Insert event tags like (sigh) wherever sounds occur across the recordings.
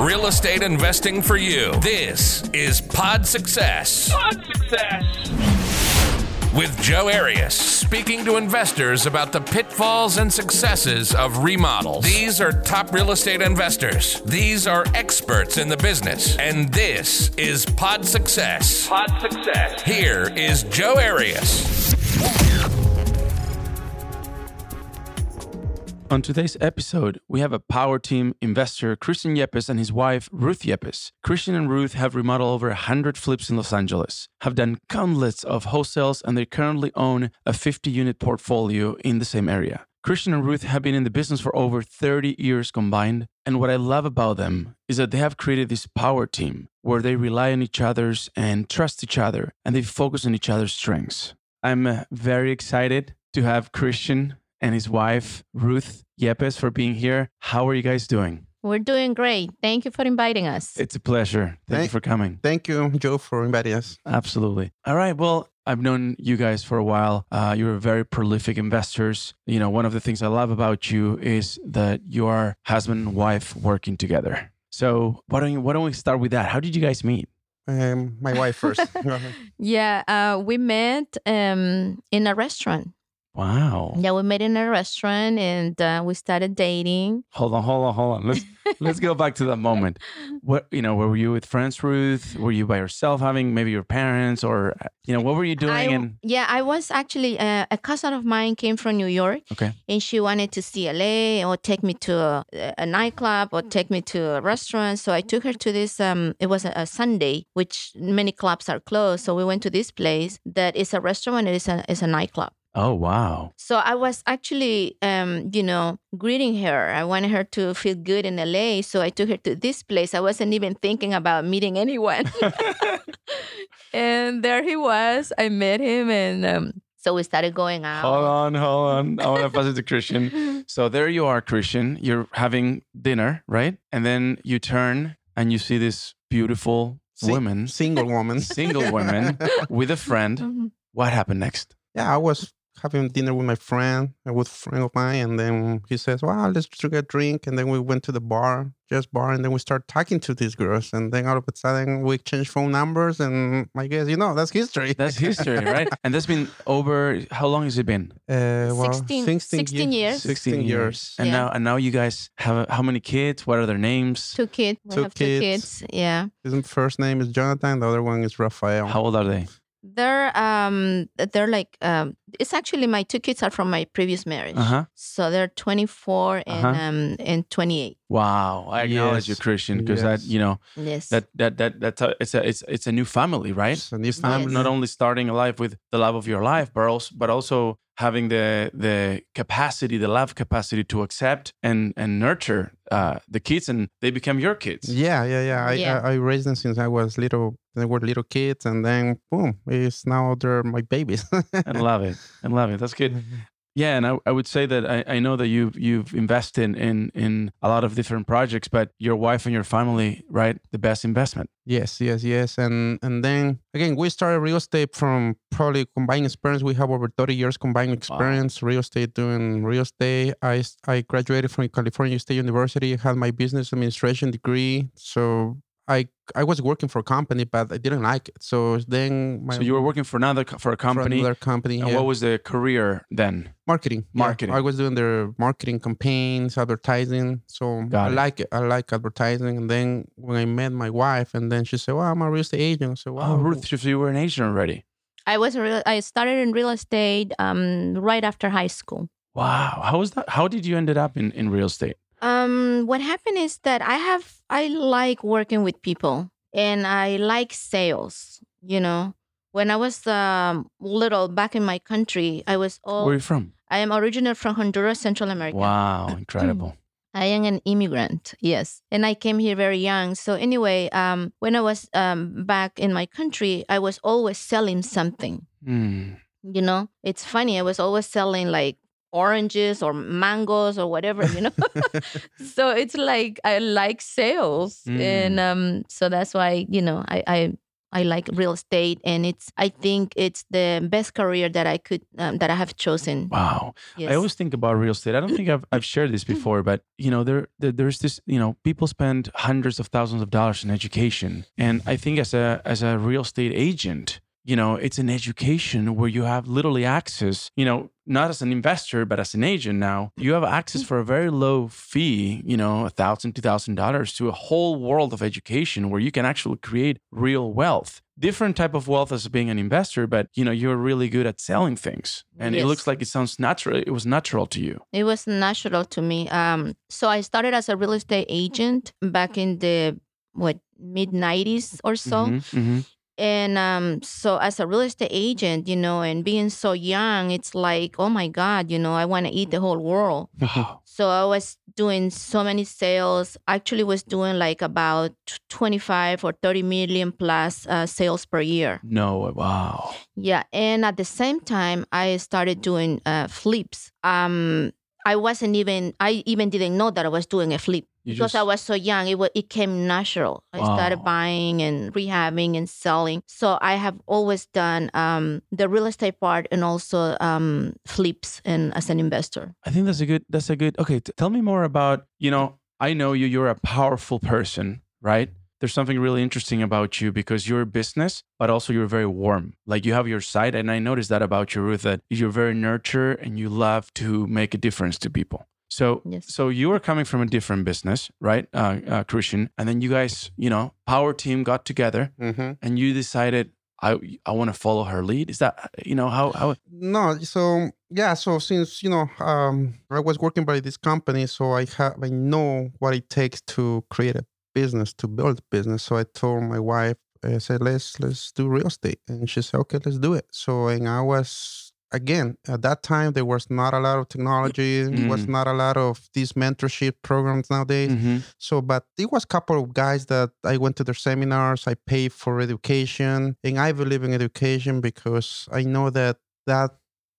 Real estate investing for you. This is Pod Success. Pod Success. With Joe Arias, speaking to investors about the pitfalls and successes of remodels. These are top real estate investors. These are experts in the business. And this is Pod Success. Pod Success. Here is Joe Arias. On today's episode, we have a power team investor, Cristian Yepes, and his wife, Ruth Yepes. Cristian and Ruth have remodeled over 100 flips in Los Angeles, have done countless of wholesales, and they currently own a 50 unit portfolio in the same area. Cristian and Ruth have been in the business for over 30 years combined. And what I love about them is that they have created this power team where they rely on each other's and trust each other and they focus on each other's strengths. I'm uh, very excited to have Cristian and his wife, Ruth Yepes, for being here. How are you guys doing? We're doing great. Thank you for inviting us. It's a pleasure. Thank, Thank- you for coming. Thank you, Joe, for inviting us. Absolutely. All right. Well, I've known you guys for a while. Uh, you're very prolific investors. You know, one of the things I love about you is that you are husband and wife working together. So why don't you, why don't we start with that? How did you guys meet? Um, my wife first. (laughs) Yeah, uh, we met um, in a restaurant. Wow. Yeah, we met in a restaurant and uh, we started dating. Hold on, hold on, hold on. Let's let's go back to that moment. (laughs) What you know, were you with friends, Ruth? Were you by yourself, having maybe your parents, or uh, you know, what were you doing? I, and yeah, I was actually uh, a cousin of mine came from New York, okay, and she wanted to see LA or take me to a, a nightclub or take me to a restaurant. So I took her to this. Um, it was a, a Sunday, which many clubs are closed. So we went to this place that is a restaurant. And It is a is a nightclub. Oh wow, So I was actually, um, you know, greeting her. I wanted her to feel good in LA. So I took her to this place. I wasn't even thinking about meeting anyone. (laughs) (laughs) and there he was. I met him. And um, so we started going out. hold on, hold on. I want to pass it to Cristian. (laughs) So there you are, Cristian. You're having dinner, right? And then you turn and you see this beautiful Si- woman, Single woman. single woman with a friend. Mhm. What happened next? yeah, I was having dinner with my friend, a good friend of mine, and then he says, "Well, let's drink a drink." And then we went to the bar, just bar, and then we start talking to these girls, and then all of a sudden we exchanged phone numbers, and I guess you know that's history. That's history, (laughs) right? And that's been over. How long has it been? uh, well, 16 16 years. 16 years. And Yeah. now and now you guys have how many kids? What are their names? Two kids. We Two have two kids. kids. Yeah. His first name is Jonathan, the other one is Rafael. How old are they? They're um they're like um it's actually my two kids are from my previous marriage. Uh-huh. So they're 24 and Uh-huh. um and 28. Wow. I acknowledge you, Yes. Cristian, because that, you know, Yes. that that that that's a, it's a it's it's a new family, right? It's a new Not, family. not only starting a life with the love of your life, but also but also having the the capacity, the love capacity to accept and and nurture uh, the kids, and they become your kids. Yeah, yeah, yeah. I, Yeah. I I raised them since I was little. They were little kids, and then boom, it's now they're my babies. (laughs) I love it. I love it. That's good. (laughs) Yeah, and I, I would say that I, I know that you've you've invested in in a lot of different projects, but your wife and your family, right, the best investment. yes, yes, yes. And and then again, we started real estate from probably combined experience. We have over thirty years combined experience real estate doing real estate. I I graduated from California State University. Had my business administration degree, so. I, I was working for a company, but I didn't like it. So then my so you were working for another for a for company. another company. and yeah. what was the career then? marketing yeah. Marketing. i was doing their marketing campaigns advertising so Got i it. like it i like advertising and then when i met my wife and then she said well i'm a real estate agent so Oh, Ruth, so you were an agent already. I was a real, I started in real estate um right after high school. Wow, how was that? How did you ended up in in real estate? Um, what happened is that I have I like working with people and I like sales. You know, when I was um, little back in my country, I was all Where are you from? I am original from Honduras, Central America. Wow, (clears throat) incredible. I am an immigrant, yes, and I came here very young. So anyway, um, when I was um, back in my country, I was always selling something. Hmm. You know, it's funny. I was always selling like oranges or mangoes or whatever, you know. (laughs) (laughs) so it's like I like sales, Mm. and um, so that's why you know I I I like real estate, and it's I think it's the best career that I could um, that I have chosen. Wow. Yes. I always think about real estate. I don't think I've, I've shared this (laughs) before, but you know, there, there there's this, you know, people spend hundreds of thousands of dollars in education. And I think as a as a real estate agent, you know, it's an education where you have literally access, you know, not as an investor, but as an agent now, you have access for a very low fee, you know, a thousand, two thousand dollars to a whole world of education where you can actually create real wealth. Different type of wealth as being an investor, but you know, you're really good at selling things. And it looks like it sounds natural. It was natural to you. It was natural to me. Um, so I started as a real estate agent back in the what mid '90s or so. Mhm, mhm. And um, so, as a real estate agent, you know, and being so young, it's like, oh my God, you know, I want to eat the whole world. Wow. (laughs) So I was doing so many sales. Actually, was doing like about 25 or 30 million plus uh, sales per year. No, wow. Yeah, and at the same time, I started doing uh, flips. Um, I wasn't even. I even didn't know that I was doing a flip You because I was so young. It was, it came natural. I started buying and rehabbing and selling. So I have always done um, the real estate part and also um, flips and as an investor. I think that's a good. That's a good. Okay, t- tell me more about. You know, I know you. You're a powerful person, right? There's something really interesting about you because you're a business, but also you're very warm. Like you have your side, and I noticed that about you, Ruth. That you're very nurture and you love to make a difference to people. So, Yes. so you were coming from a different business, right, uh, uh, Cristian? And then you guys, you know, power team got together, Mm-hmm. and you decided, I, I want to follow her lead. Is that, you know, how, how? No, so yeah, so since you know um, I was working by this company, so I have I know what it takes to create a business, to build a business. So I told my wife, I said, let's let's do real estate, and she said, okay, let's do it. So and I was again at that time there was not a lot of technology, was Mm. not a lot of these mentorship programs nowadays. Mhm. So, but it was a couple of guys that I went to their seminars. I paid for education, and I believe in education because I know that that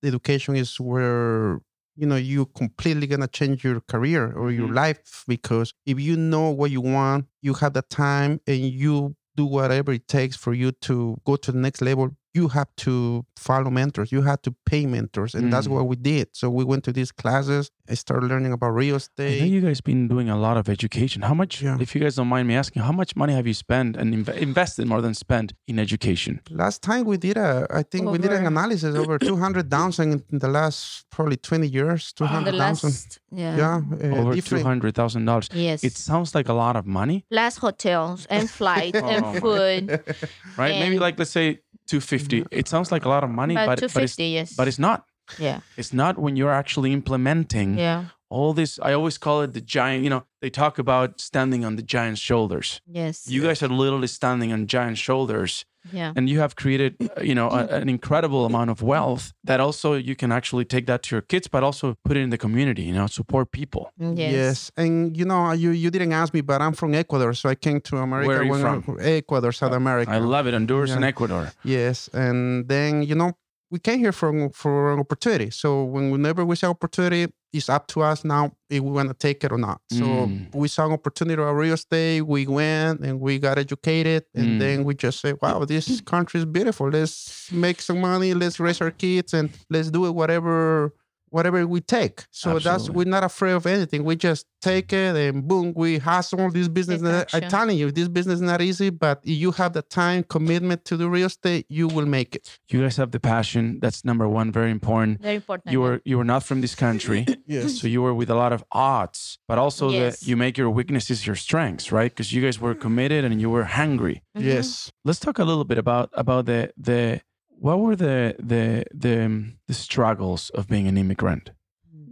education is where you know you completely gonna change your career or your Mhm. life because if you know what you want, you have the time, and you do whatever it takes for you to go to the next level. You have to follow mentors. You have to pay mentors, and that's Mm. what we did. So we went to these classes. I started learning about real I know estate. you guys been doing a lot of education. How much, Yeah. if you guys don't mind me asking, how much money have you spent and inv- invested more than spent in education? Last time we did a, I think we did an Over- analysis over 200,000 in the last probably 20 years, The 200,000. yeah. Yeah. uh, Over two different- hundred thousand dollars. Yes. It sounds like a lot of money, last hotels and flights (laughs) Oh and food. (laughs) right? Maybe like let's say two fifty. It sounds like a lot of money, but two but it's yes. but it's not. yeah, It's not when you're actually implementing yeah, all this. I always call it the giant. You know, they talk about standing on the giant's shoulders. yes, You guys are literally standing on giant shoulders yeah, and you have created uh, you know a, an incredible amount of wealth that also you can actually take that to your kids but also put it in the community you know support people yes. Yes. And you know, you, you didn't ask me, but I'm from Ecuador. So I came to America. Where are you when from? Ecuador, South America. i love it honduras and Yeah. ecuador Yes, and then you know we came here for for an opportunity. So when whenever we see opportunity, it's up to us now if we want to take it or not. So Mm. we saw an opportunity of real estate. We went and we got educated, and Mm. then we just said, "Wow, this country is beautiful. Let's make some money. Let's raise our kids, and let's do it whatever." Whatever we take, so that's we're not afraid of anything. We just take it and boom, we hustle this business. Take I'm action. telling you, this business is not easy, but if you have the time, commitment to the real estate, you will make it. you guys have the passion that's number one very important Very important. you were you were not from this country (coughs) Yes. so you were with a lot of odds but also Yes. that you make your weaknesses your strengths right because you guys were committed and you were hungry Mhm. Yes. let's talk a little bit about about the the what were the the the, um, the struggles of being an immigrant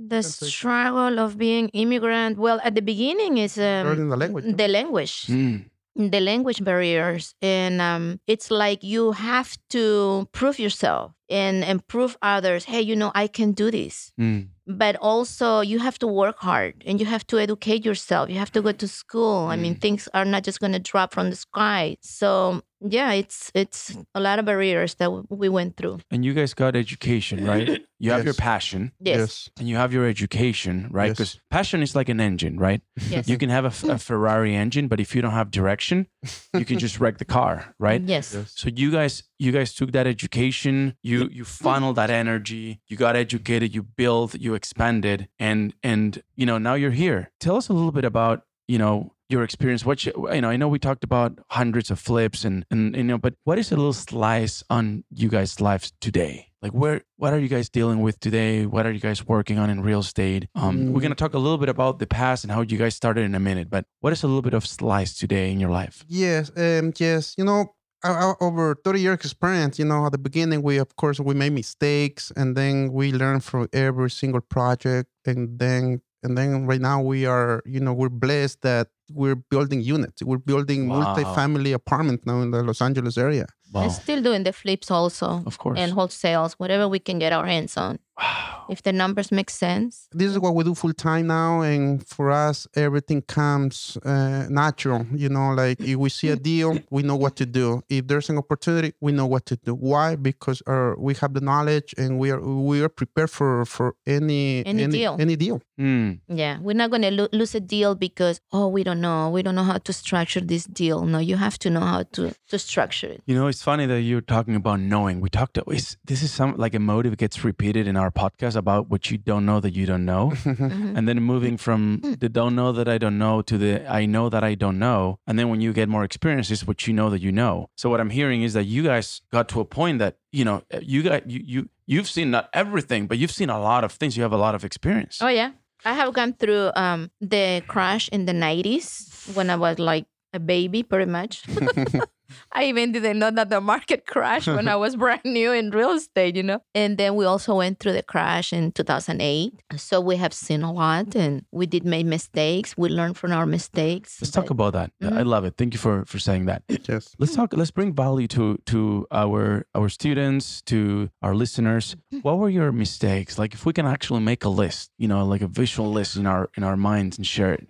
The struggle of being immigrant. Well, at the beginning is um, Learning the language. the language. Mm. the language barriers and um, it's like you have to prove yourself and and prove others, hey, you know, I can do this. Mm. But also you have to work hard and you have to educate yourself. You have to go to school. I mean, Mm. things are not just going to drop from the sky. So yeah, it's it's a lot of barriers that we went through. And you guys got education, right? (coughs) You have your passion Yes. and you have your education, right? Yes. Because passion is like an engine, right? Yes. You can have a Ferrari engine, but if you don't have direction, you can just wreck the car, right? Yes. Yes. So you guys, you guys took that education, you you funneled that energy, you got educated, you built, you expanded, and and you know now you're here. Tell us a little bit about you know your experience. What you, you know, I know we talked about hundreds of flips and and you know, but what is a little slice on you guys' lives today? Like where, what are you guys dealing with today? What are you guys working on in real estate? Um, we're Mm. gonna talk a little bit about the past and how you guys started in a minute, but what is a little bit of slice today in your life? Yes, um, yes. You know, over 30 years experience, you know, at the beginning, we, of course, we made mistakes and then we learn from every single project. And then, and then right now we are, you know, we're blessed that we're building units. We're building Wow. multi-family apartment now in the Los Angeles area. Wow, And still doing the flips also of course. and wholesales, whatever we can get our hands on. Wow. If the numbers make sense. This is what we do full time now. And for us, everything comes uh, natural. You know, like if we see a deal, (laughs) we know what to do. If there's an opportunity, we know what to do. Why? Because our, we have the knowledge and we are we are prepared for for any Any deal. Any deal. Mm. Yeah, we're not going to lo- lose a deal because oh, we don't know, we don't know how to structure this deal. No, you have to know how to to structure it. You know, it's funny that you're talking about knowing. We talked. It's, this is some like a motive gets repeated in our podcast about what you don't know that you don't know, (laughs) Mhm. and then moving from the don't know that I don't know to the I know that I don't know, and then when you get more experience, is what you know that you know. So what I'm hearing is that you guys got to a point that you know you got you you you've seen not everything, but you've seen a lot of things. You have a lot of experience. Oh yeah, I have gone through um the crash in the '90s when I was like a baby, pretty much. (laughs) (laughs) I even didn't know that the market crashed when I was (laughs) brand new in real estate, you know. And then we also went through the crash in 2008. So we have seen a lot, and we did make mistakes. We learned from our mistakes. Let's talk about that. I mm-hmm. love it. Thank you for for saying that. yes. let's talk let's bring value to to our our students to our listeners what were your mistakes like if we can actually make a list you know like a visual list in our in our minds and share it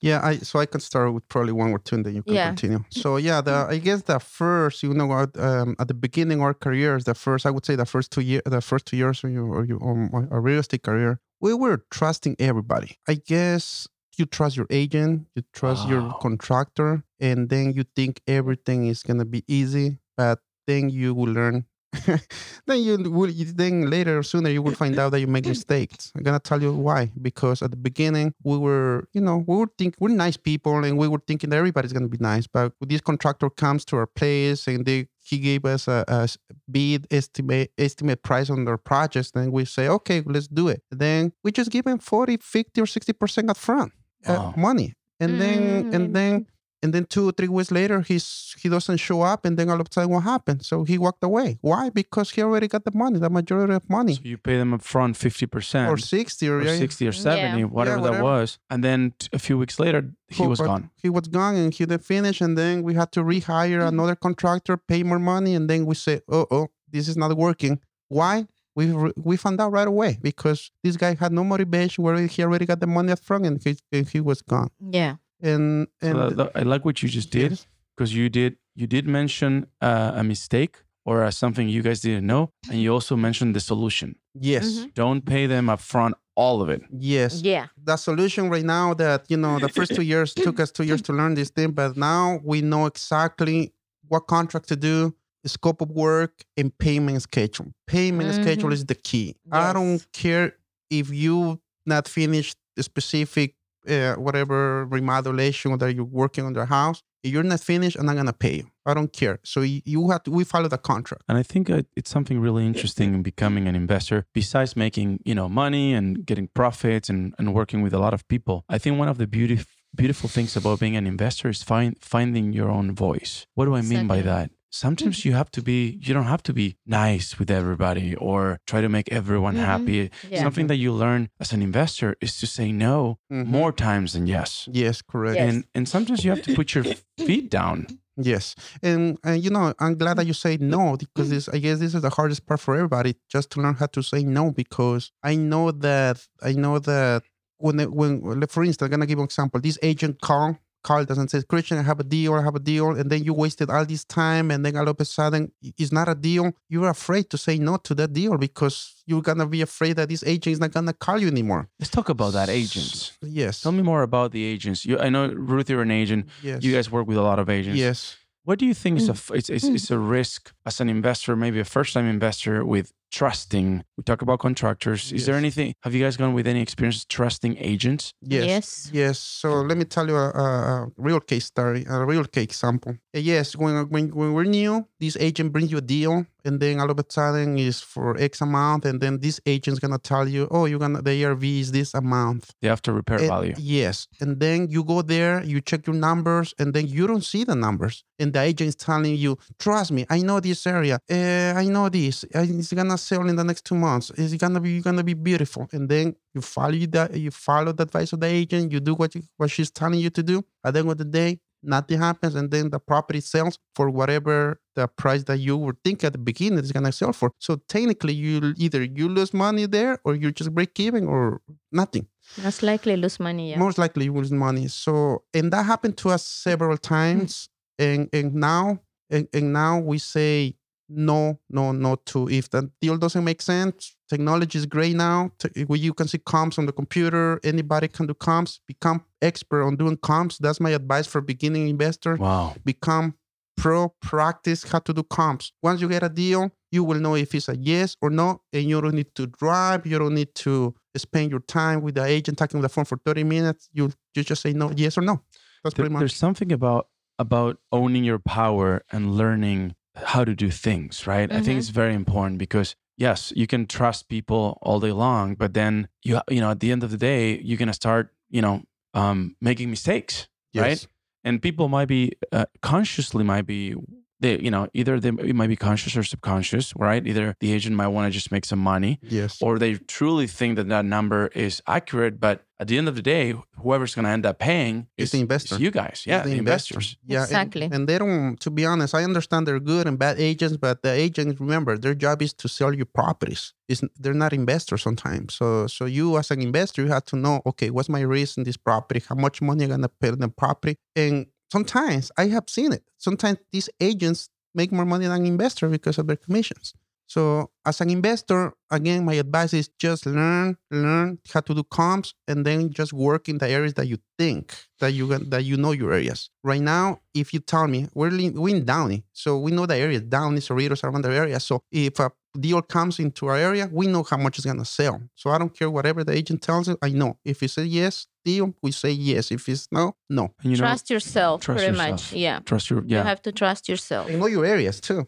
Yeah, I so I can start with probably one or two, and then you can Yeah. continue. (laughs) So yeah, the I guess the first, you know, what, um, at the beginning of our careers, the first I would say the first two years, the first two years of your or your my- our real estate career, we were trusting everybody. I guess you trust your agent, you trust your contractor, and then you think everything is gonna be easy, but then you will learn. (laughs) then you will then later or sooner you will find out that you make mistakes. I'm gonna tell you why. Because at the beginning we were, you know, we were think we're nice people and we were thinking that everybody's gonna be nice. But this contractor comes to our place and they he gave us a bid estimate estimate price on their projects. Then we say, okay, let's do it. Then we just give him 40, 50 or 60 percent up front uh, Wow. money. And then Mm. and then and then two or three weeks later he's he doesn't show up and then all of a sudden what happened? So he walked away. Why? Because he already got the money the majority of money. So you pay them up front 50% or 60 or, or 60 or 70 whatever that whatever. was. And then t- a few weeks later he Who- was but gone. he was gone and he didn't finish and then we had to rehire mm-hmm. another contractor pay more money and then we say oh oh this is not working. Why? We re- we found out right away because this guy had no motivation where he already got the money up front and he, and he was gone. Yeah. And so and that- that- i like what you just did Yes. because you did you did mention uh, a mistake or uh, something you guys didn't know and you also mentioned the solution yes Mhm. don't pay them up front all of it yes Yeah. the solution right now that you know the first two years took us two years to learn this thing but now we know exactly what contract to do the scope of work and payment schedule payment schedule Mhm. is the key i don't care if you not finished the specific uh, whatever remodelation that you're working on the house if you're not finished and i'm not gonna pay you i don't care so you, you have to we follow the contract And I think uh, it's something really interesting in becoming an investor. Besides making you know money and getting profits and, and working with a lot of people, I think one of the beautiful beautiful things about being an investor is find finding your own voice. What do I mean by that? Sometimes you have to be you don't have to be nice with everybody or try to make everyone Mhm. happy. Yeah. Something that you learn as an investor is to say no Mhm. more times than yes. yes correct Yes. And and sometimes you have to put your feet down Yes, and and you know, I'm glad that you say no because this. I guess this is the hardest part for everybody, just to learn how to say no. Because I know that I know that when when like, for instance, I'm gonna give an example. This agent call called us and says, Cristian, I have a deal, I have a deal, and then you wasted all this time, and then all of a sudden it's not a deal. You're afraid to say no to that deal because you're gonna be afraid that this agent is not gonna call you anymore. Let's talk about that agents. Yes. Tell me more about the agents. You, I know Ruth, you're an agent. Yes. You guys work with a lot of agents. Yes. What do you think is a mm. f- it's, it's, mm. it's a risk as an investor, maybe a first time investor with trusting? We talk about contractors. Is there anything? Have you guys gone with any experience trusting agents? Yes. Yes. Yes. So let me tell you a, a, a real case story, a real case example. Uh, Yes, when, when when we're new, this agent brings you a deal, and then all of a sudden is for X amount, and then this agent's gonna tell you, oh, you're gonna the ARV is this amount. The after repair And- value. Yes, and then you go there, you check your numbers, and then you don't see the numbers, and the agent is telling you, "Trust me, I know this area. Uh, I know this. It's gonna sell in the next two months. It's gonna be gonna be beautiful." And then you follow that, you follow the advice of the agent. You do what you, what she's telling you to do. At the end of the day, nothing happens, and then the property sells for whatever the price that you were thinking at the beginning is gonna sell for. So technically, you either you lose money there, or you just break even, or nothing Most likely lose money. Yeah. most likely you lose money. So and that happened to us several times. (laughs) And and now and, and now we say no, no, no to if the deal doesn't make sense. Technology is great now. Where you can see comps on the computer, anybody can do comps. Become expert on doing comps. That's my advice for beginning investor. Wow. Become pro, practice how to do comps. Once you get a deal, you will know if it's a yes or no, and you don't need to drive. You don't need to spend your time with the agent talking on the phone for 30 minutes. You you just say no, yes or no. That's There- pretty much. there's something about about owning your power and learning how to do things, right? I think Mhm. it's very important because yes, you can trust people all day long, but then you you know at the end of the day you're gonna start you know um, making mistakes, right? And people might be uh, consciously might be they you know either they it might be conscious or subconscious, right? Either the agent might want to just make some money, Yes. or they truly think that that number is accurate. But at the end of the day, whoever's going to end up paying It's is the investor. is you guys, yeah, the the, investor. investors. Yeah, and- Exactly. And, they don't, to be honest, I understand they're good and bad agents, but the agents, remember, their job is to sell you properties. It's, they're not investors sometimes. So, so you as an investor, you have to know, okay, what's my risk in this property? How much money I'm gonna pay in the property? And sometimes I have seen it. Sometimes these agents make more money than investor because of their commissions. So as an investor, again, my advice is just learn, learn how to do comps, and then just work in the areas that you think that you that you know your areas. Right now, if you tell me we're in, we're in Downey, so we know the area, Downey, Cerritos, around the area. So if a deal comes into our area, we know how much it's gonna sell. So I don't care whatever the agent tells us. I know if he says yes, deal, we say yes. If it's no, no. And you know, trust yourself trust pretty yourself. much. Yeah. trust your yeah. You have to trust yourself. I know your areas too.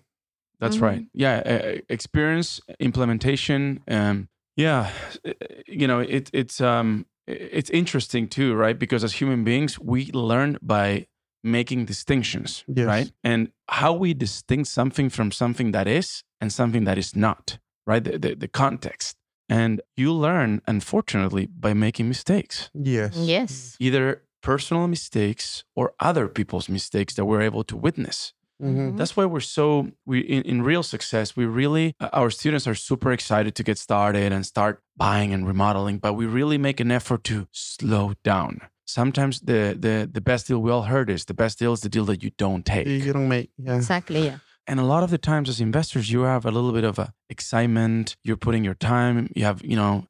That's Mhm. right. Yeah, uh, experience, implementation. Um, yeah, uh, you know, it, it's um, it's interesting too, right? Because as human beings, we learn by making distinctions, Yes. right? And how we distinct something from something that is and something that is not, right? The, the, the context. And you learn, unfortunately, by making mistakes, Yes. Yes. either personal mistakes or other people's mistakes that we're able to witness. Mhm. That's why we're so we in, in real success. We really uh, our students are super excited to get started and start buying and remodeling, but we really make an effort to slow down. Sometimes the the the best deal we all heard is the best deal is the deal that you don't take. You don't make yeah. Exactly. Yeah. And a lot of the times as investors, you have a little bit of a excitement. You're putting your time. You have you know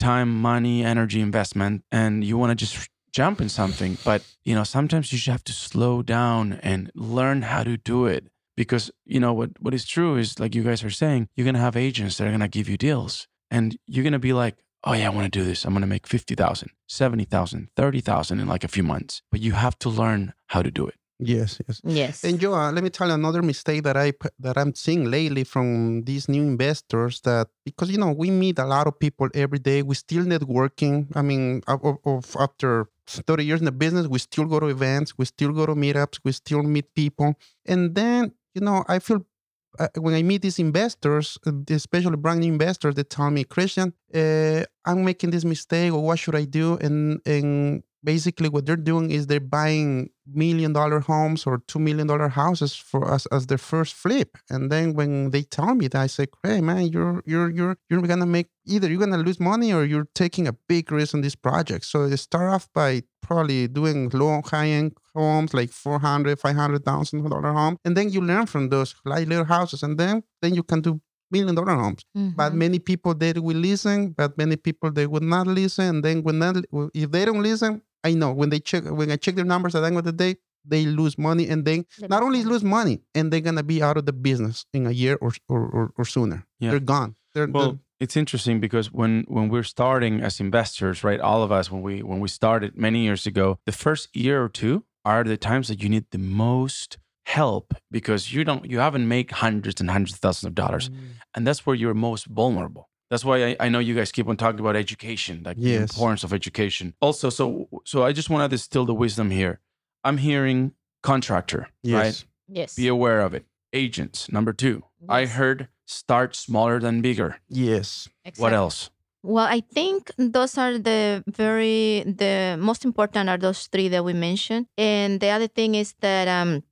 time, money, energy investment, and you want to just jump in something. But you know sometimes you just have to slow down and learn how to do it. Because you know what what is true is like you guys are saying, you're gonna have agents that are gonna give you deals, and you're gonna be like, oh yeah, I want to do this. I'm gonna make 50,000, 70,000, 30,000 in like a few months. But you have to learn how to do it. Yes, yes. Yes. And Joe, uh, let me tell you another mistake that I p- that I'm seeing lately from these new investors that because you know we meet a lot of people every day, we still networking. I mean, of, of- of after 30 years in the business, we still go to events, we still go to meetups, we still meet people, and then you know I feel. Uh, when I meet these investors, uh, especially brand new investors, they tell me, Cristian, uh, I'm making this mistake, or what should I do? And and basically what they're doing is they're buying million dollar homes or two million dollar houses for us as their first flip. And then when they tell me that, I say, "Hey, man, you're you're you're you're gonna make either you're gonna lose money or you're taking a big risk on this project." So they start off by probably doing low high end homes like 400 500000 dollar home and then you learn from those light little houses and then then you can do million dollar homes but Mhm. many people they will listen but many people they would not listen and then when not, if they don't listen i know when they check when i check their numbers at the end of the day they lose money and then They not only lose money and they're gonna be out of the business in a year or or, or, or sooner Yeah. they're gone they're, Well, it's interesting because when when we're starting as investors, right? All of us when we when we started many years ago, the first year or two are the times that you need the most help because you don't you haven't made hundreds and hundreds of thousands of dollars, mm. and that's where you're most vulnerable. That's why I, I know you guys keep on talking about education, like the Yes. importance of education. Also, so so I just want to distill the wisdom here. I'm hearing contractor, right? yes yes. Be aware of it. Agents, number two. I heard start smaller than bigger. yes What else? Well, I think those are the very the most important are those three that we mentioned. And the other thing is that um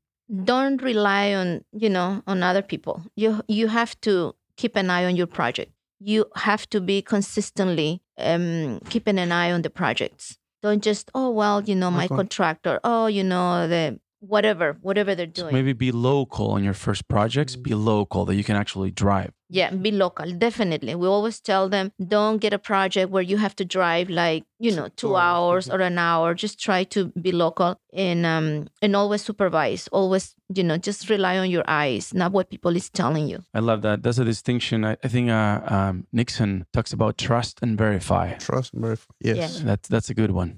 don't rely on, you know, on other people. You you have to keep an eye on your project. You have to be consistently um keeping an eye on the projects. Don't just, oh well, you know, my Okay. contractor, oh, you know, the whatever, whatever they're So doing. maybe be local on your first projects. Be local that you can actually drive. Yeah, be local. Definitely. We always tell them don't get a project where you have to drive like, you know, two Two hours hours, or an hour. Just try to be local and um and always supervise. Always, you know, just rely on your eyes, not what people is telling you. I love that. That's a distinction. I, I think uh, um, Nixon talks about trust and verify. trust and verify yes Yeah. That's that's a good one.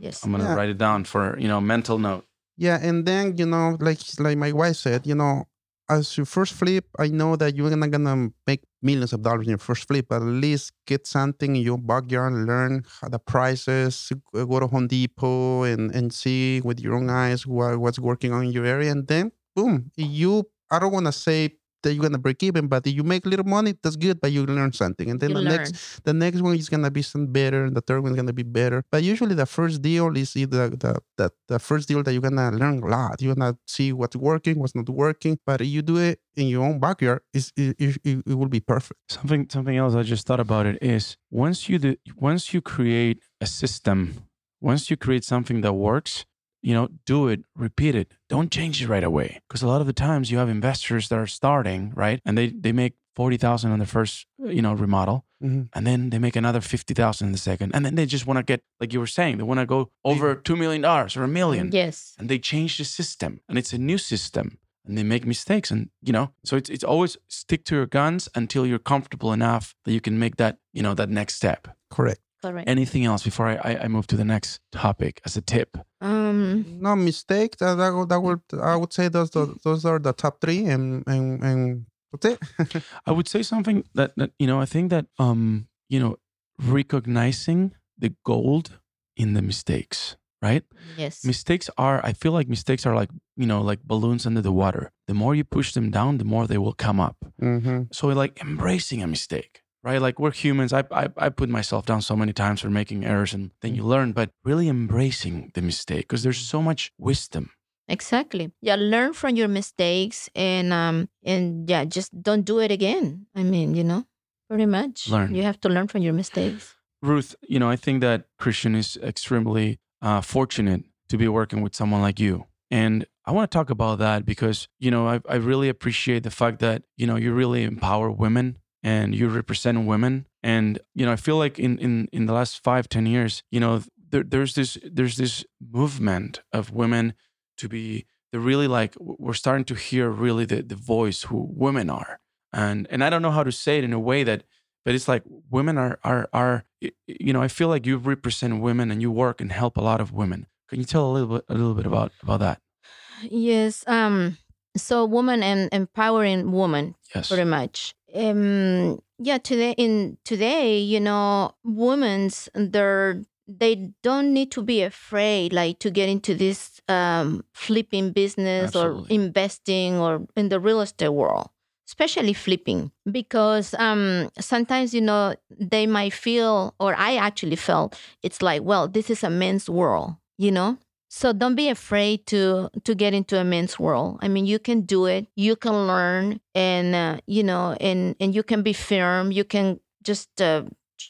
Yes. I'm gonna Yeah. write it down for you know mental note. Yeah, and then you know, like like my wife said, you know, as your first flip, I know that you're not gonna make millions of dollars in your first flip, but at least get something in your backyard, learn the prices, go go to Home Depot and and see with your own eyes what, what's working on your area, and then boom, you. I don't want to say that you're gonna break even, but if you make little money, that's good, but you learn something, and then You the learn. next the next one is gonna be some better, and the third one is gonna be better. But usually the first deal is either the the, the first deal that you're gonna learn a lot. You're gonna see what's working, what's not working. But if you do it in your own backyard, it's, it, it, it, it will be perfect. Something something else I just thought about it is once you do, once you create a system, once you create something that works, you know, do it, repeat it. Don't change it right away because a lot of the times you have investors that are starting right, and they they make forty thousand on the first you know remodel, Mhm. and then they make another fifty thousand in the second, and then they just want to get like you were saying, they want to go over two million dollars or a million Yes. and they change the system and it's a new system and they make mistakes and you know so it's, it's always stick to your guns until you're comfortable enough that you can make that you know that next step Correct. Correct. anything else before i i, I move to the next topic as a tip um No mistake. That that, would- that would I would say those those, those are the top three, and and and that's it. (laughs) i would say something that, that you know i think that um you know recognizing the gold in the mistakes right yes. mistakes are i feel like mistakes are like you know like balloons under the water the more you push them down the more they will come up mm-hmm. so like embracing a mistake right like we're humans I, I i put myself down so many times for making errors and then you learn but really embracing the mistake because there's so much wisdom Exactly. Yeah, learn from your mistakes and um and yeah, just don't do it again. I mean, you know, pretty much. Learn. You have to learn from your mistakes. ruth you know i think that cristian is extremely uh, fortunate to be working with someone like you and i want to talk about that because you know I, I really appreciate the fact that you know you really empower women and you represent women and you know i feel like in in in the last five ten years you know there, there's this there's this movement of women to be they're really like we're starting to hear really the, the voice who women are and and i don't know how to say it in a way that but it's like women are are are you know i feel like you represent women and you work and help a lot of women can you tell a little bit a little bit about about that Yes. Um so woman and empowering woman yes pretty much. Um yeah, today in today, you know, women's they're they don't need to be afraid like to get into this um flipping business Absolutely. or investing or in the real estate world especially flipping because um sometimes you know they might feel or i actually felt it's like well this is a men's world you know? So don't be afraid to to get into a men's world. I mean, you can do it. You can learn, and uh, you know, and and you can be firm. You can just uh,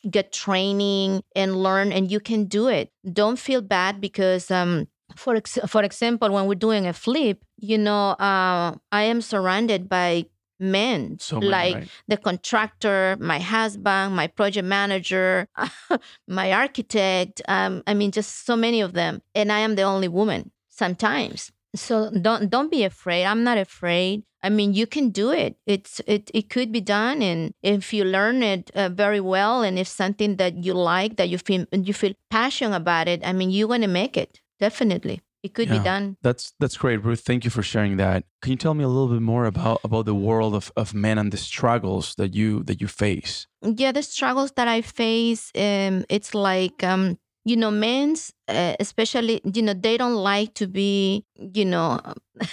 get training and learn, and you can do it. Don't feel bad because um, for ex- for example, when we're doing a flip, you know, uh, I am surrounded by men, like right? the contractor, my husband, my project manager, (laughs) my architect. Um, I mean, just so many of them, and I am the only woman sometimes. So don't don't be afraid. I'm not afraid. I mean, you can do it. It's it it could be done, and if you learn it uh, very well, and if something that you like, that you feel you feel passionate about it, I mean, you're gonna make it. Definitely, it could be done. That's that's great, Ruth. Thank you for sharing that. Can you tell me a little bit more about about the world of, of men and the struggles that you that you face? yeah the struggles that i face um it's like um you know men's uh, especially you know they don't like to be you know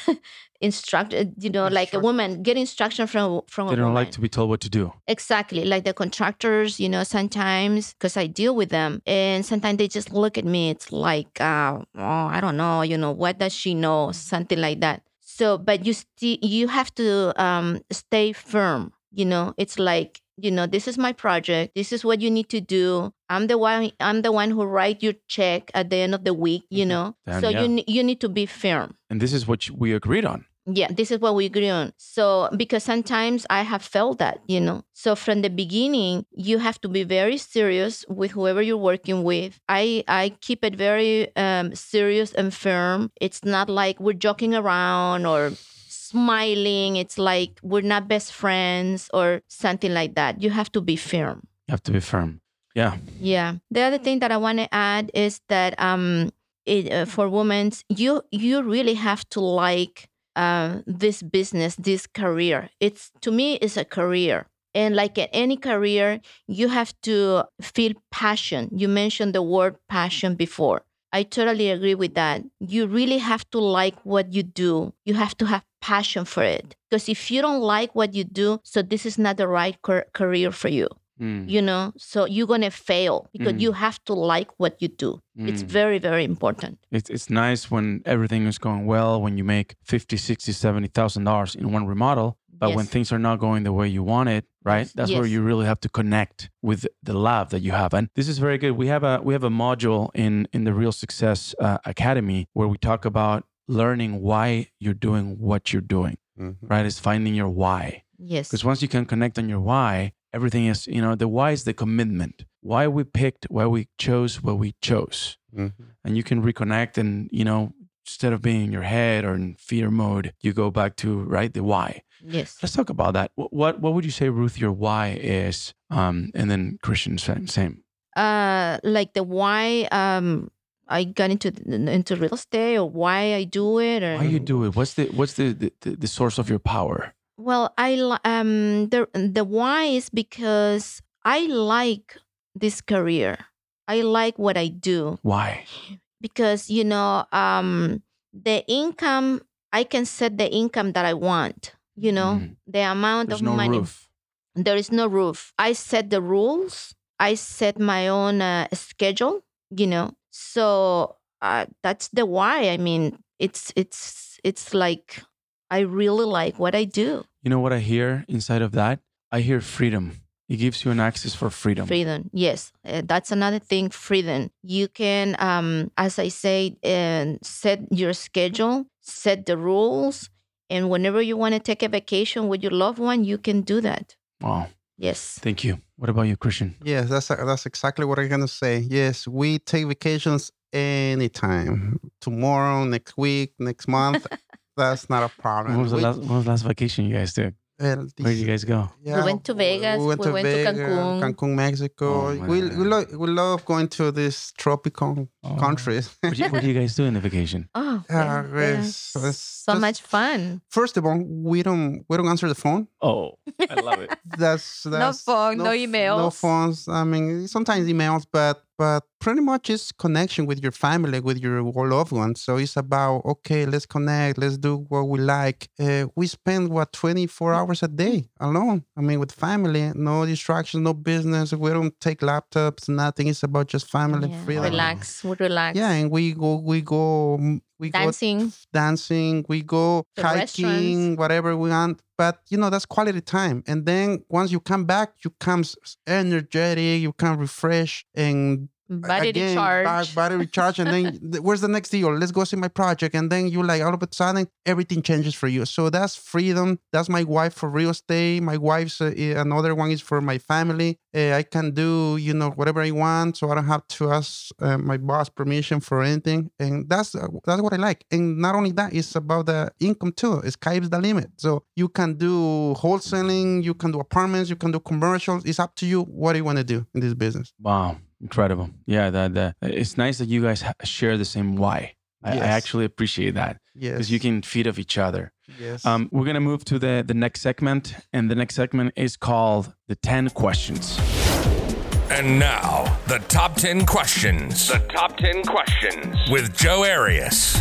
(laughs) instructed you know like a woman get instruction from from They don't woman. like to be told what to do. exactly like the contractors you know sometimes because i deal with them and sometimes they just look at me it's like uh, oh i don't know you know what does she know? Something like that. So but you still you have to um stay firm you know? It's like you know this is my project this is what you need to do i'm the one i'm the one who write your check at the end of the week you Mhm. know Damn, so yeah. you you need to be firm And this is what we agreed on. yeah, this is what we agree on. So, because sometimes I have felt that, you know. So, from the beginning, you have to be very serious with whoever you're working with. I I keep it very um, serious and firm. It's not like we're joking around or smiling. It's like we're not best friends or something like that. You have to be firm. You have to be firm. Yeah. Yeah. The other thing that I want to add is that um, it, uh, for women, you you really have to like uh, this business, this career. It's to me, it's a career, and like at any career, you have to feel passion. You mentioned the word passion before. I totally agree with that. You really have to like what you do. You have to have passion for it. Because if you don't like what you do, so this is not the right car- career for you Mm, you know so you're gonna fail because Mm. you have to like what you do it's mm. very very important It's it's nice when everything is going well, when you make 50, 60, 70,000 dollars in one remodel, but when things are not going the way you want it, right? Yes, That's where you really have to connect with the love that you have. And this is very good. We have a we have a module in in the Real Success uh, Academy where we talk about learning why you're doing what you're doing, Mhm. right? It's finding your why. yes Because once you can connect on your why, everything is, you know, the why is the commitment. Why we picked, why we chose what we chose. Mhm. and you can reconnect and you know instead of being in your head or in fear mode you go back to right the why. Yes. Let's talk about that. What what, what would you say ruth your why is um and then cristian same, same. Uh like the why um i got into into real estate or why i do it or why you do it? What's the what's the the, the, the source of your power well i li- um the the why is because i like this career. I like what i do. Why? Because you know um the income i can set the income that i want you know? Mhm. the amount there's of no money. roof. There is no roof. I set the rules. I set my own uh, schedule you know? So uh, that's the why. I mean it's it's it's like i really like what i do. You know what i hear inside of that? I hear freedom. It gives you an access for freedom. Freedom yes. Uh, that's another thing freedom. You can um as i say uh, set your schedule set the rules and whenever you want to take a vacation with your loved one you can do that. Wow. Yes. Thank you. What about you cristian? Yes, that's that's exactly what I'm gonna say. Yes, we take vacations anytime. Tomorrow, next week, next month. (laughs) that's not a problem. when was the We- last when was the last vacation you guys took where did you guys go Yeah, went to Vegas, we went to Cancun. Cancun, Mexico. Oh, we we man. love we love going to these tropical Oh. countries. what, do you, what do you guys do in the vacation (laughs) oh Yeah, yeah, yeah. it's- it's so just- much fun First of all, we don't we don't answer the phone. oh i love it (laughs) That's, that's phone, no f- No emails. No phones. I mean, sometimes emails, but but pretty much it's connection with your family, with your loved ones. So it's about okay, let's connect, let's do what we like. Uh, we spend what 24 hours a day alone. I mean, with family, no distractions, no business. We don't take laptops, nothing. It's about just family, Yeah, freedom. Relax. We relax. Yeah, and we go, we go, mm, we Dancing. go dancing, we go The hiking, whatever we want. But you know, that's quality time. And then once you come back, you come energetic, you come refreshed, and Body again, recharge. back- body recharge, and then (laughs) where's the next deal? Let's go see my project, and then you like all of a sudden everything changes for you. So that's freedom. That's my wife for real estate. My wife's uh, another one is for my family. Uh, I can do you know whatever I want, so I don't have to ask uh, my boss permission for anything, and that's uh, that's what I like. And not only that, it's about the income too. Sky's the limit. So you can do wholesaling, you can do apartments, you can do commercials. It's up to you. What do you want to do in this business? Wow, incredible. Yeah, that, that it's nice that you guys share the same why. I, I actually appreciate that Yes, because you can feed off each other. Yes. Um, we're gonna move to the the next segment, and the next segment is called the ten questions. And now, the top 10 questions The top 10 questions. with Joe Arias.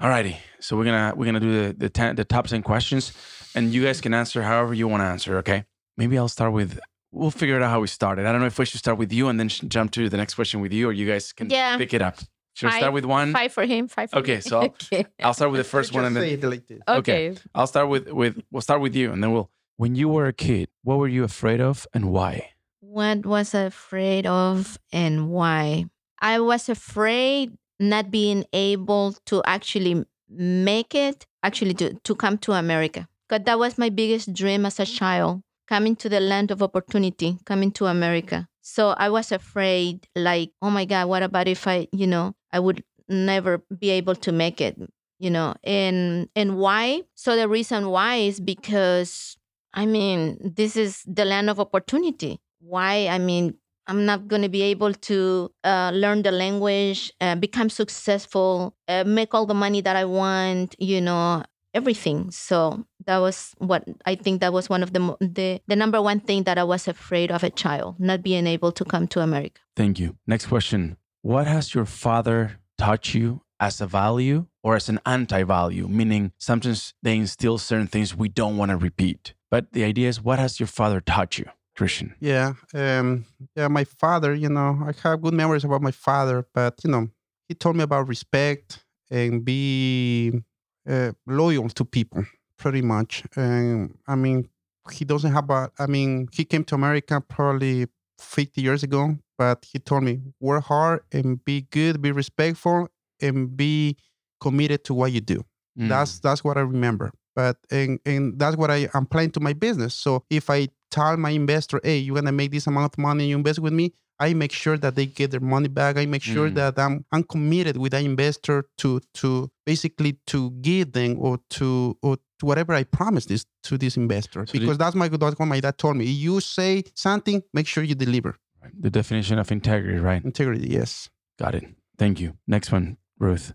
Alrighty, so we're gonna we're gonna do the the, ten, the top ten questions, and you guys can answer however you want to answer. Okay? Maybe I'll start with. We'll figure it out how we started. I don't know if we should start with you and then jump to the next question with you, or you guys can Yeah. pick it up. Should I start with one? Five for him. Five for Okay, me. so I'll- (laughs) (laughs) okay. I'll start with the first one, and then like. Okay. Okay. I'll start with with we'll start with you, and then we'll. When you were a kid, what were you afraid of, and why? What was I afraid of and why? I was afraid not being able to actually make it, actually to, to come to America. Because that was my biggest dream as a child, coming to the land of opportunity, coming to America. So I was afraid, like, oh my God, what about if I, you know, I would never be able to make it, you know? And and why? So the reason why is because I mean, this is the land of opportunity. Why? I mean, I'm not going to be able to uh, learn the language, uh, become successful, uh, make all the money that I want, you know, everything. So that was what I think that was one of the, the the number one thing that I was afraid of a child, not being able to come to America. Thank you. Next question. What has your father taught you as a value or as an anti value? Meaning, sometimes they instill certain things we don't want to repeat. But the idea is, what has your father taught you, Cristian? Yeah, um, yeah. My father, you know, I have good memories about my father, but you know, he told me about respect and be uh, loyal to people, pretty much. And I mean, he doesn't have a. I mean, he came to America probably 50 years ago, but he told me work hard and be good, be respectful, and be committed to what you do. Mm. That's that's what I remember. But and and that's what I am applying to my business. So if I tell my investor, hey, you're gonna make this amount of money, you invest with me, I make sure that they get their money back. I make sure Mm. that I'm I'm committed with that investor to to basically to give them or to or to whatever I promised this to this investor. So because that's my that's what my dad told me. You say something, make sure you deliver. the definition of integrity, right? Integrity, yes. Got it. Thank you. Next one, Ruth.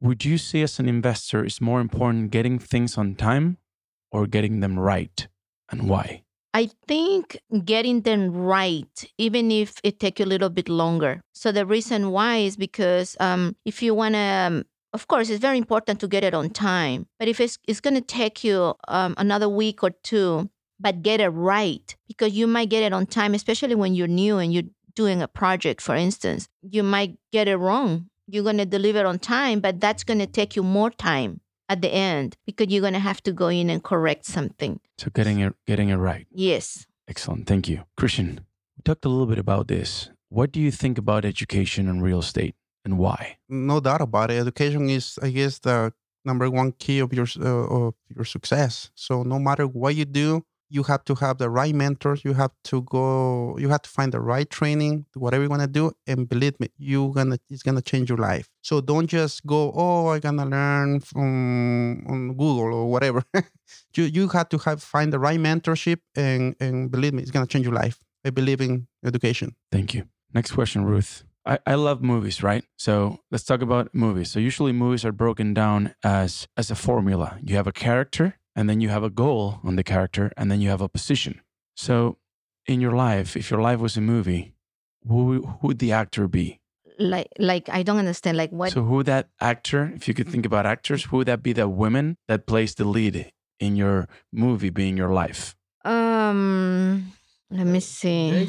Would you say as an investor it's more important getting things on time or getting them right? And why? I think getting them right, even if it take you a little bit longer. So the reason why is because um, if you want to, um, of course, it's very important to get it on time. But if it's it's going to take you um, another week or two, but get it right because you might get it on time, especially when you're new and you're doing a project, for instance, you might get it wrong. You're going to deliver on time, but that's going to take you more time at the end because you're going to have to go in and correct something. So getting it getting it right. Yes. Excellent. Thank you. Cristian, we talked a little bit about this. What do you think about education and real estate and why? no doubt about it. Education is, I guess, the number one key of your uh, of your success. So no matter what you do, you have to have the right mentors. You have to go. You have to find the right training. Whatever you want to do, and believe me, you gonna it's gonna change your life. So don't just go. Oh, I'm gonna learn from on Google or whatever. (laughs) you you have to have find the right mentorship, and and believe me, it's gonna change your life. I believe in education. Thank you. Next question, Ruth. I, I love movies, right? So let's talk about movies. So usually movies are broken down as as a formula. You have a character, and then you have a goal on the character, and then you have a position. So in your life, if your life was a movie, who who would the actor be? Like, like I don't understand. Like what? So who that actor, if you could think about actors, who would that be the woman that plays the lead in your movie being your life? um, let me see.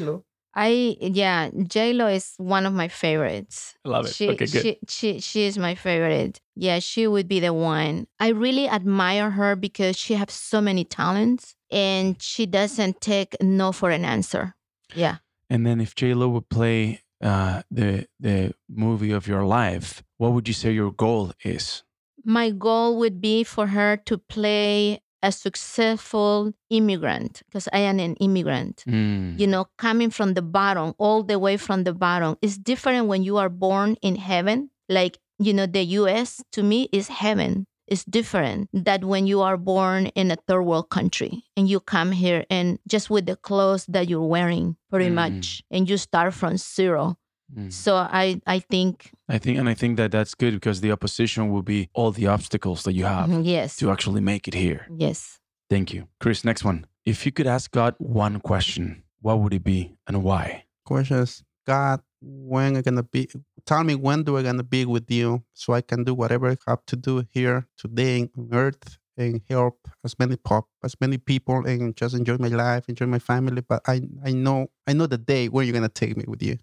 I yeah, J Lo is one of my favorites. I love it. She, okay, good. she she she is my favorite. Yeah, she would be the one. I really admire her because she has so many talents and she doesn't take no for an answer. Yeah. and then if J Lo would play uh, the the movie of your life, what would you say your goal is? My goal would be for her to play a successful immigrant because I am an immigrant. Mm, You know, coming from the bottom, all the way from the bottom. It's different when you are born in heaven. Like, you know, the US to me is heaven. It's different that when you are born in a third world country and you come here and just with the clothes that you're wearing, pretty Mm. much, and you start from zero. Mm. So I, I think, I think, and I think that that's good because the opposition will be all the obstacles that you have (laughs) yes, to actually make it here. yes. Thank you, Chris. Next one. If you could ask God one question, what would it be and why? Question is, God, when I gonna be? Tell me when do I gonna be with you so I can do whatever I have to do here today on earth and help as many pop as many people and just enjoy my life, enjoy my family. But I I know I know the day when you're gonna take me with you.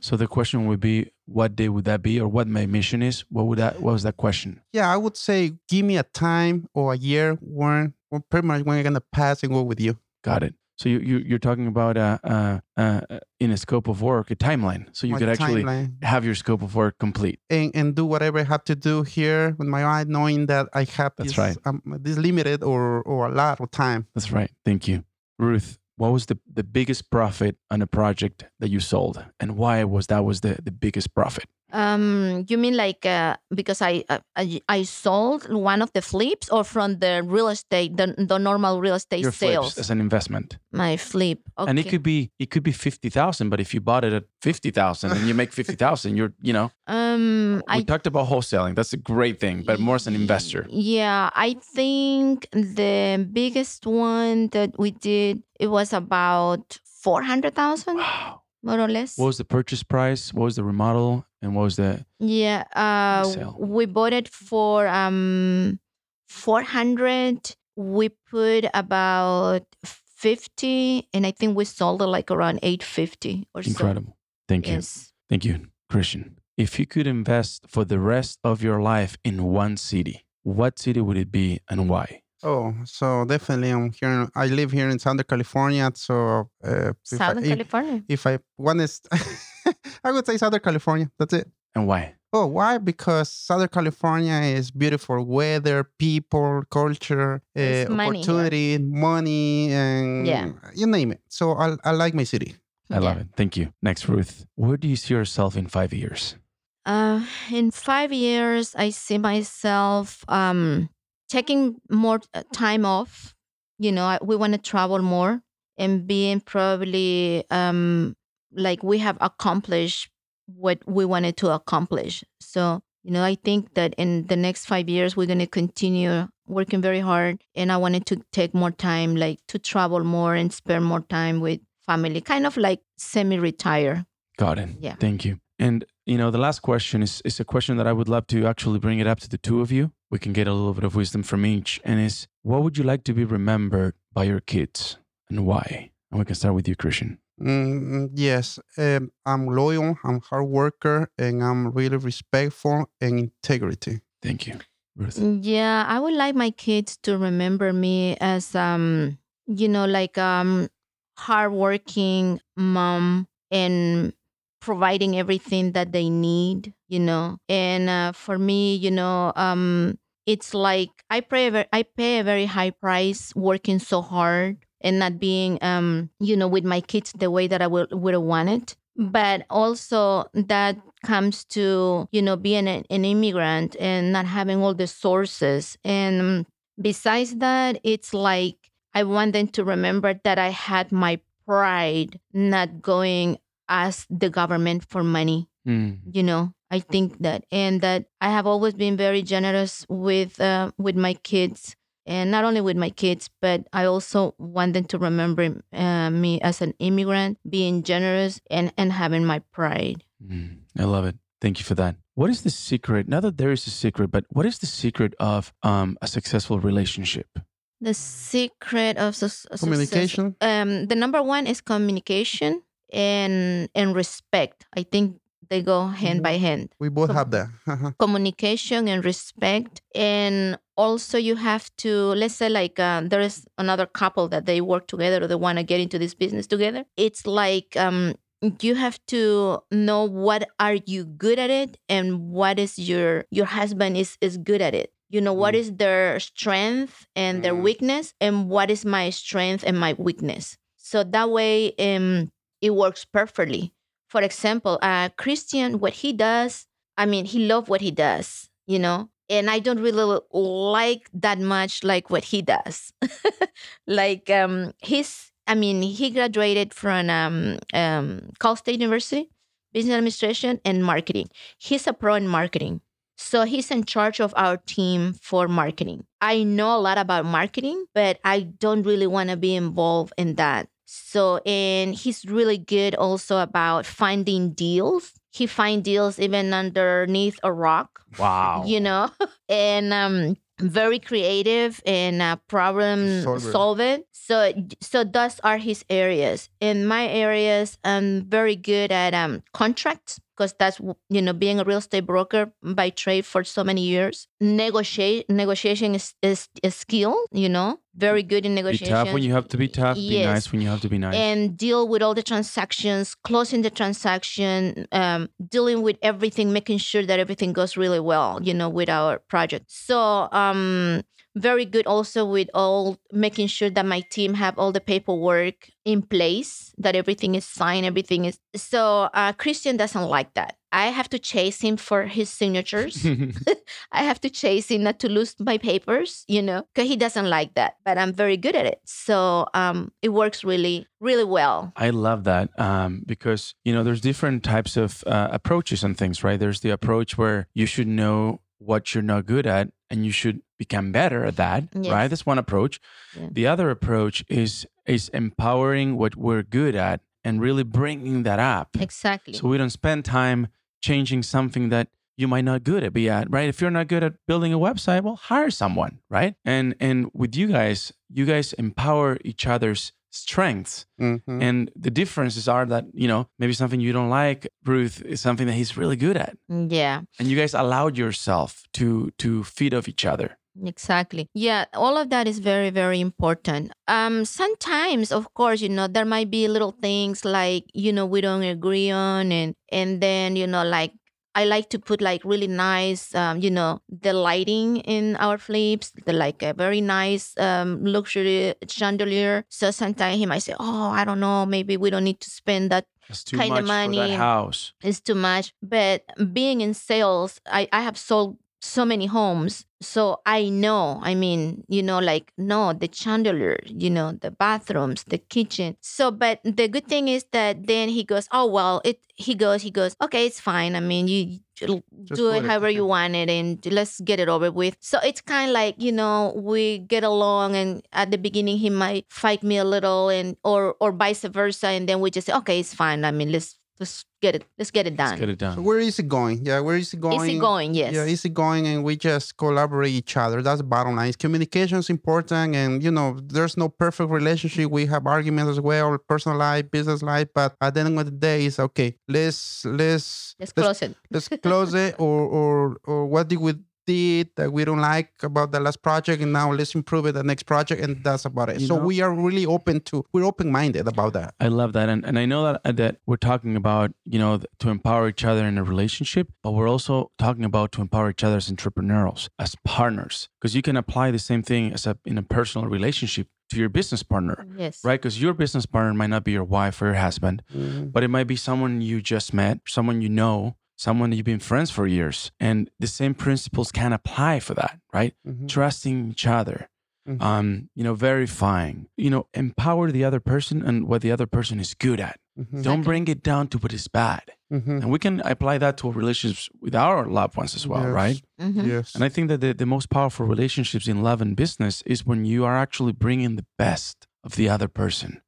So the question would be, what day would that be, or what my mission is? What would that? What was that question? Yeah, I would say give me a time or a year when, when pretty much when I'm gonna pass and go with you. Got it. So you, you you're talking about uh, uh, uh, in a scope of work, a timeline. So you My could actually timeline. have your scope of work complete. and, and do whatever I have to do here with my eye, knowing that I have That's this, right. um, this limited or, or a lot of time. That's right. Thank you, Ruth. What was the, the biggest profit on a project that you sold, and why was that was the, the biggest profit? Um, you mean like uh, because I, uh, I I sold one of the flips or from the real estate the, the normal real estate Your sales flips as an investment, my flip okay. and it could be it could be fifty thousand. But if you bought it at fifty thousand and you make (laughs) fifty thousand, you're you know um we I talked about wholesaling. That's a great thing, but more as an investor. yeah I think the biggest one that we did it was about four hundred thousand Wow. more or less What was the purchase price? What was the remodel? And what was that? yeah uh sale? we bought it for um 400 we put about 50 and i think we sold it like around 850 or so incredible? Thank you. yes Thank you, Cristian. If you could invest for the rest of your life in one city, what city would it be and why? Oh, so definitely I'm here. I live here in Southern California. So uh, if, I, southern if, california if I one is, (laughs) (laughs) I would say Southern California. That's it. And why? Oh, why? Because Southern California is beautiful weather, people, culture, uh, There's money here. opportunity, money, and Yeah. you name it. So I, I like my city. I love it. Thank you. Next, Ruth. Where do you see yourself in five years? Uh, in five years, I see myself um, taking more uh, time off. You know, I, we want to travel more and being probably um, like we have accomplished what we wanted to accomplish. So, you know, I think that in the next five years, we're going to continue working very hard. And I wanted to take more time, like to travel more and spend more time with family, kind of like semi retire. Got it. Yeah. Thank you. And you know, the last question is is a question that I would love to actually bring it up to the two of you. We can get a little bit of wisdom from each. And is what would you like to be remembered by your kids and why? And we can start with you, Cristian. Mm, yes, um, I'm loyal, I'm hard worker, and I'm really respectful and integrity. Thank you. Ruth. Yeah, I would like my kids to remember me as um, you know, like um hardworking mom and providing everything that they need, you know. And uh, for me, you know, um it's like I pay a ver- I pay a very high price working so hard and not being um, you know, with my kids the way that I would would have wanted. But also that comes to you know being an, an immigrant and not having all the sources. And besides that it's like i want them to remember that i had my pride not going as the government for money Mm, you know? I think that and that i have always been very generous with uh, with my kids and not only with my kids, but I also want them to remember uh, me as an immigrant, being generous, and and having my pride. Mm, I love it. Thank you for that. What is the secret? Not that there is a secret, but what is the secret of um, a successful relationship? The secret of su- success- Communication? Um, the number one is communication and and respect. I think they go hand by hand. We both Com- have that. Uh-huh. Communication and respect, and also you have to let's say like uh, there is another couple that they work together or they want to get into this business together. It's like um, you have to know what are you good at it and what is your your husband is is good at it you know what Mm. is their strength and their Mm. weakness and what is my strength and my weakness so that way um it works perfectly for example uh cristian what he does i mean he loves what he does you know and i don't really like that much like what he does (laughs) like um he's i mean he graduated from um, um cal state university business administration and marketing he's a pro in marketing so he's in charge of our team for marketing. I know a lot about marketing, but I don't really want to be involved in that. So, and he's really good also about finding deals. He find deals even underneath a rock, Wow. you know, (laughs) and um, very creative and uh, problem Solver. solvent. So, so those are his areas. In my areas, I'm very good at um, contracts because that's you know being a real estate broker by trade for so many years. Negotiate negotiation is is a skill. You know, very good in Be negotiation. tough when you have to be tough. Be nice when you have to be nice. and deal with all the transactions, closing the transaction, um, dealing with everything, making sure that everything goes really well, you know, with our project. So, um, very good also with all making sure that my team have all the paperwork in place, that everything is signed, everything is. So, uh, Cristian doesn't like that. I have to chase him for his signatures. (laughs) (laughs) I have to chase him not to lose my papers, you know, because he doesn't like that. But I'm very good at it, so um, it works really, really well. I love that um, because you know there's different types of uh, approaches and things, right? There's the approach where you should know what you're not good at and you should become better at that, Yes. right? That's one approach. Yeah. The other approach is is empowering what we're good at and really bringing that up, Exactly. so we don't spend time changing something that you might not good at be at, right? If you're not good at building a website, well, hire someone, right? And and with you guys, you guys empower each other's strengths. Mhm. And the differences are that, you know, maybe something you don't like, Ruth, is something that he's really good at. yeah. And you guys allowed yourself to to feed off each other. Exactly. Yeah, all of that is very, very important. Um, sometimes, of course, you know, there might be little things like, you know, we don't agree on and and then, you know, like I like to put like really nice, um, you know, the lighting in our flips, the like a very nice um, luxury chandelier. So sometimes he might say, "Oh, I don't know, maybe we don't need to spend that It's too Kinda much for money. that house. it's too much. But being in sales, I, I have sold so many homes. So I know, I mean, you know, like, no, the chandelier, you know, the bathrooms, the kitchen. So, but the good thing is that then he goes, oh, well, it, he goes, he goes, okay, it's fine. I mean, you Just do it it, however you want it and let's get it over with. So it's kind of like, you know, we get along and at the beginning he might fight me a little and, or, or vice versa. And then we just say, okay, it's fine. I mean, let's, let's get it, let's get it done. Let's get it So done. where is it going? Yeah, where is it going? Easy going, yes. Yeah, easy going, and we just collaborate each other. That's the bottom line. Communication is important, and you know, there's no perfect relationship. We have arguments as well, personal life, business life. But at the end of the day, it's okay. Let's let's Let's close it. let's close it, (laughs) or or or what did we did that we don't like about the last project, and now let's improve it the next project, and that's about it. You so know- we are really open to we're open minded about that. I love that, and and I know that uh, that we're talking about you know to empower each other in a relationship, but we're also talking about to empower each other as entrepreneurs, as partners, because you can apply the same thing as a in a personal relationship to your business partner, Yes. right? Because your business partner might not be your wife or your husband, Mhm. but it might be someone you just met, someone you know, someone you've been friends for years, and the same principles can apply for that, right? Mhm. Trusting each other, Mhm. um, you know, verifying, you know, empower the other person and what the other person is good at. Mhm. Don't bring it down to what is bad. Mhm. And we can apply that to relationships with our loved ones as well, Yes. right? Mhm. Yes. And I think that the, the most powerful relationships in love and business is when you are actually bringing the best of the other person.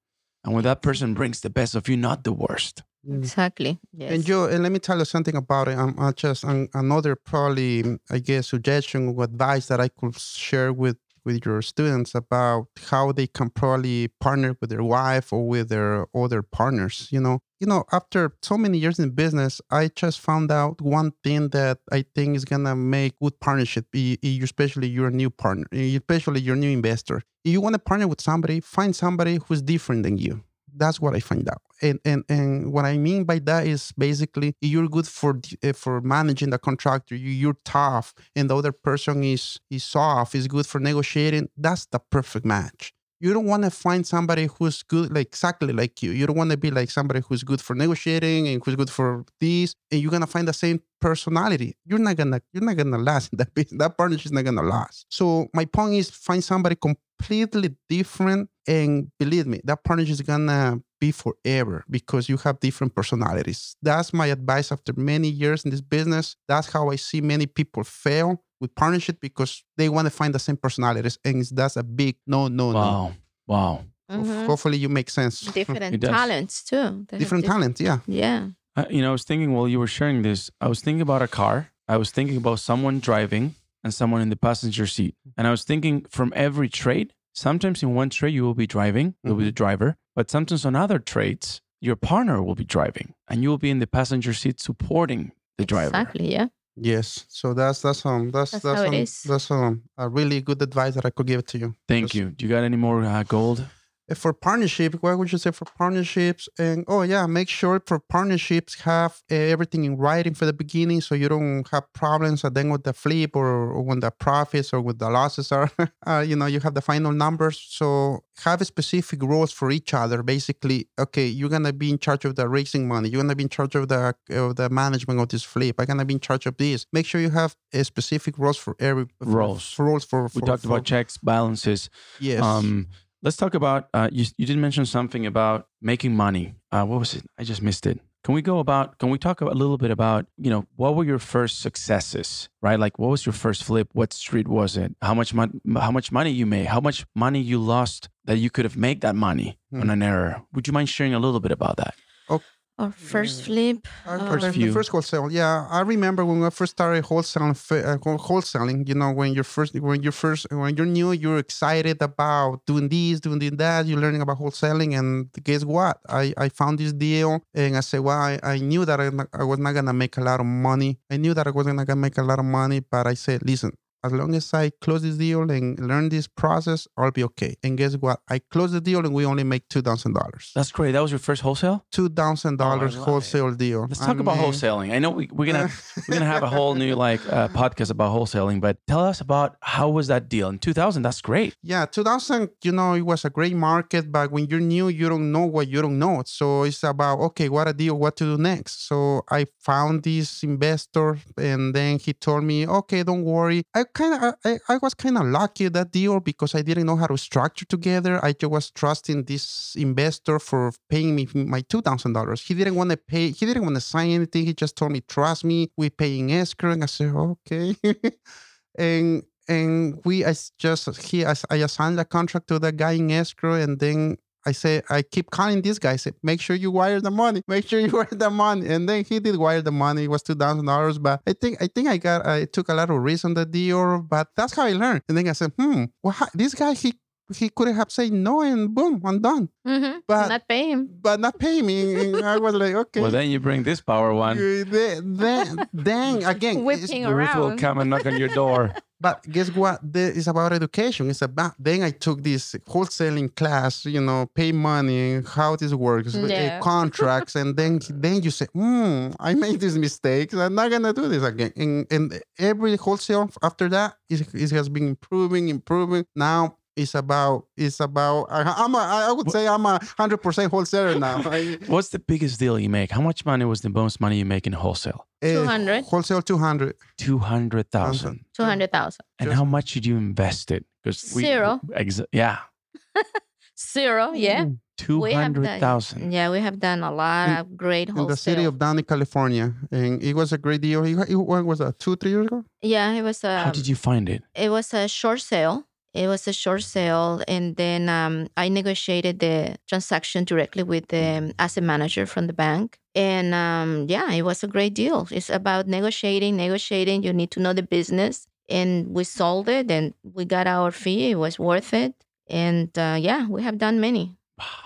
And when that person brings the best of you, not the worst. Exactly. Yes. And Joe, and let me tell you something about it. Um, uh, just um, another probably, mm, I guess, suggestion or advice that I could share with with your students about how they can probably partner with their wife or with their other partners. You know, you know, after so many years in business, I just found out one thing that I think is gonna make good partnership. Especially your new partner, especially your new investor. If you want to partner with somebody, find somebody who's different than you that's what I find out. And and and what I mean by that is basically you're good for uh, for managing the contractor. You you're tough, and the other person is is soft. Is good for negotiating. That's the perfect match. You don't want to find somebody who's good, like exactly like you. You don't want to be like somebody who's good for negotiating and who's good for this, and you're gonna find the same personality. You're not gonna you're not gonna last in that (laughs) business. That partnership is not gonna last. So my point is find somebody completely different, and believe me, that partnership is gonna be forever because you have different personalities. That's my advice after many years in this business. That's how I see many people fail with partnership because they want to find the same personalities, and that's a big no, no, no. Wow. Wow. Mhm. Hopefully, you make sense. (laughs) Different talents too. They have different diff- talents, yeah. Yeah. Uh, you know, I was thinking while you were sharing this, I was thinking about a car. I was thinking about someone driving and someone in the passenger seat. And I was thinking from every trade, sometimes in one trade you will be driving, you'll be the driver, but sometimes on other trades, your partner will be driving and you will be in the passenger seat supporting the driver. Exactly. Yeah. Yes. So that's that's um that's That's that's how um, is. that's um a really good advice that I could give to you. Thank Just- you. Do you got any more uh, gold? Uh, For partnership, what would you say for partnerships? And oh yeah, make sure for partnerships have uh, everything in writing for the beginning, so you don't have problems at then with the flip or, or when the profits or with the losses are. (laughs) uh, you know, you have the final numbers. So have specific roles for each other. Basically, okay, you're gonna be in charge of the raising money. You're gonna be in charge of the of the management of this flip. I'm gonna be in charge of this. Make sure you have a specific roles for every for- Roles. For, roles for. We talked for- about checks, balances. yes. Um, let's talk about, uh, you, you did mention something about making money. Uh, what was it? I just missed it. Can we go about, can we talk a little bit about, you know, what were your first successes, right? Like what was your first flip? What street was it? How much, mon- how much money you made? How much money you lost that you could have made that money Hmm. on an error? Would you mind sharing a little bit about that? Or first flip. Uh, uh, First the, few. the first wholesale, yeah. I remember when I first started wholesaling. Uh, wholesaling, you know, when you're first, when you're first, when you're new, you're excited about doing this, doing that. You're learning about wholesaling, and guess what? I I found this deal, and I said, well, I, I knew that I, I was not gonna make a lot of money. I knew that I wasn't gonna make a lot of money, but I said, listen. As long as I close this deal and learn this process, I'll be okay. And guess what? I closed the deal and we only make two thousand dollars. That's great. That was your first wholesale? Two thousand dollars love wholesale deal. Let's talk about mean- wholesaling. I know we, we're gonna (laughs) we're gonna have a whole new like uh, podcast about wholesaling, but tell us about how was that deal in 2000? That's great. Yeah, 2000, you know, it was a great market, but when you're new, you don't know what you don't know. So it's about, okay, what a deal, what to do next. So I found this investor and then he told me, okay, don't worry. I kind of, I, I was kind of lucky that deal because I didn't know how to structure together. I just was trusting this investor for paying me my $2,000. He didn't want to pay, he didn't want to sign anything. He just told me, trust me, we paying escrow. And I said, okay. (laughs) and and we I just he I assigned the contract to the guy in escrow and then I say I keep calling this guy. I said, make sure you wire the money. (laughs) Make sure you wire the money. And then he did wire the money. It was two thousand dollars. But I think I think I got I took a lot of risk on the deal. But that's how I learned. And then I said, hmm, well, this guy he he could have said no and boom, I'm done. Mm-hmm. But- Not pay him. But not pay me. I was like, okay. Well, then you bring this power one. Then, then, then (laughs) again, it's- Whipping Ruth will come and knock on your door. (laughs) But guess what? The- It's about education. It's about then I took this wholesaling class, you know, pay money, how this works, uh, Yeah. (laughs) contracts, and then then you say, hmm, I made these mistakes. I'm not gonna do this again. And and every wholesale after that, it, it has been improving, improving. Now it's about it's about I, I'm a, I would say I'm a hundred percent wholesaler now. (laughs) What's the biggest deal you make? How much money was the most money you make in wholesale? uh, 200. wholesale two hundred. Two hundred thousand. 200,000. And Just- how much did you invest it? Because Zero. Exa- yeah. Zero. Yeah. Two We have hundred done- thousand. Yeah, we have done a lot In- of great wholesale. in the city of Downey, California, and it was a great deal. It, it, when was that? Two, three years ago? yeah, it was a How did you find it? it was a short sale. It was a short sale, and then um, I negotiated the transaction directly with the asset manager from the bank. And um, yeah, it was a great deal. It's about negotiating, negotiating. You need to know the business, and we sold it, and we got our fee. It was worth it, and uh, yeah, we have done many. Wow.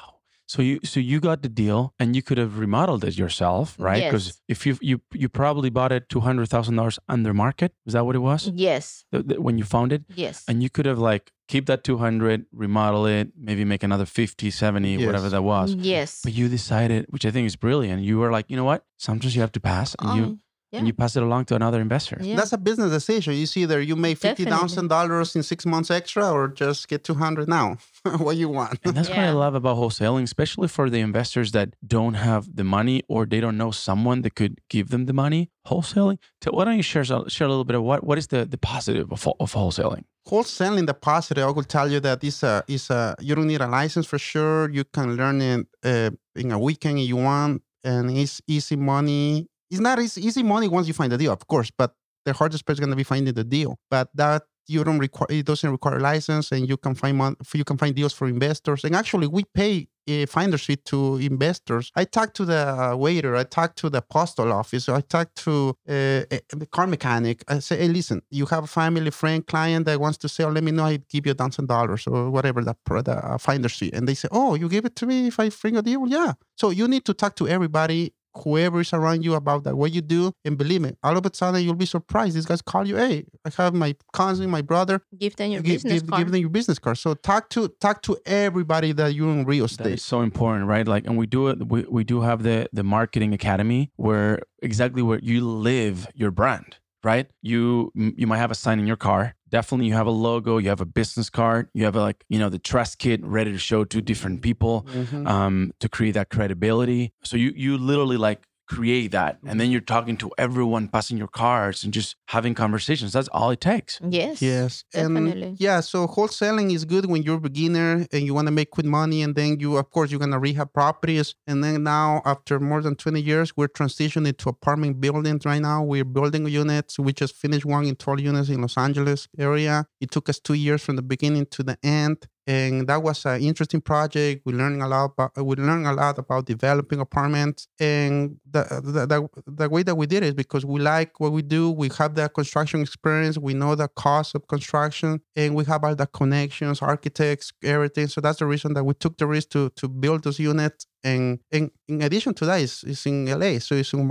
So you so you got the deal and you could have remodeled it yourself, right? Because Yes. if you you you probably bought it two hundred thousand dollars under market. Is that what it was? Yes, The- the- when you found it? yes, And you could have like keep that 200, remodel it, maybe make another 50, 70, whatever that was. yes. But you decided, which I think is brilliant. You were like, you know what? Sometimes you have to pass and you Oh, yeah. and you pass it along to another investor. yeah. That's a business decision. You see, there you make fifty thousand dollars in six months extra, or just get two hundred now. (laughs) what you want? And that's what I love about wholesaling, especially for the investors that don't have the money or they don't know someone that could give them the money. Wholesaling. So why don't you share share a little bit of what what is the the positive of, of wholesaling? Wholesaling the positive, I will tell you that is a is a you don't need a license for sure. You can learn it uh, in a weekend if you want, and it's easy money. It's not easy, easy money once you find the deal, of course, but the hardest part is going to be finding the deal. But that you don't require it doesn't require a license, and you can find mon- you can find deals for investors. And actually, we pay a finder's fee to investors. I talked to the waiter, I talked to the postal office, I talked to uh, the car mechanic. I say, hey, listen, you have a family, friend, client that wants to sell. Let me know. I give you a thousand dollars or whatever the, the finder's fee. And they say, oh, you give it to me if I bring a deal? Yeah. So you need to talk to everybody. Whoever is around you about that, what you do, and believe me, all of a sudden you'll be surprised. These guys call you, hey, I have my cousin, my brother, Give them your give, business give, card. give them your business card. So talk to talk to everybody that you're in real That estate. is so important, right? Like, and we do it. We, we do have the the marketing academy where exactly where you live your brand, right? You you might have a sign in your car. Definitely, you have a logo. You have a business card. You have a, like you know the trust kit ready to show to different people Mhm. um, to create that credibility. So you you literally like create that, and then mm-hmm. you're talking to everyone, passing your cards, and just having conversations. That's all it takes. yes. Yes, Definitely. and yeah. So wholesaling is good when you're a beginner and you want to make quick money, and then you, of course, you're gonna rehab properties. And then now, after more than 20 years, we're transitioning to apartment buildings. Right now, we're building units. We just finished one in 12 units in Los Angeles area. It took us two years from the beginning to the end. And that was an interesting project. We learning a lot. About, we learned a lot about developing apartments. And the, the the way that we did it is because we like what we do. We have that construction experience. We know the cost of construction, and we have all the connections, architects, everything. So that's the reason that we took the risk to to build those units. And, and in addition to that, it's, it's in LA, so it's, in,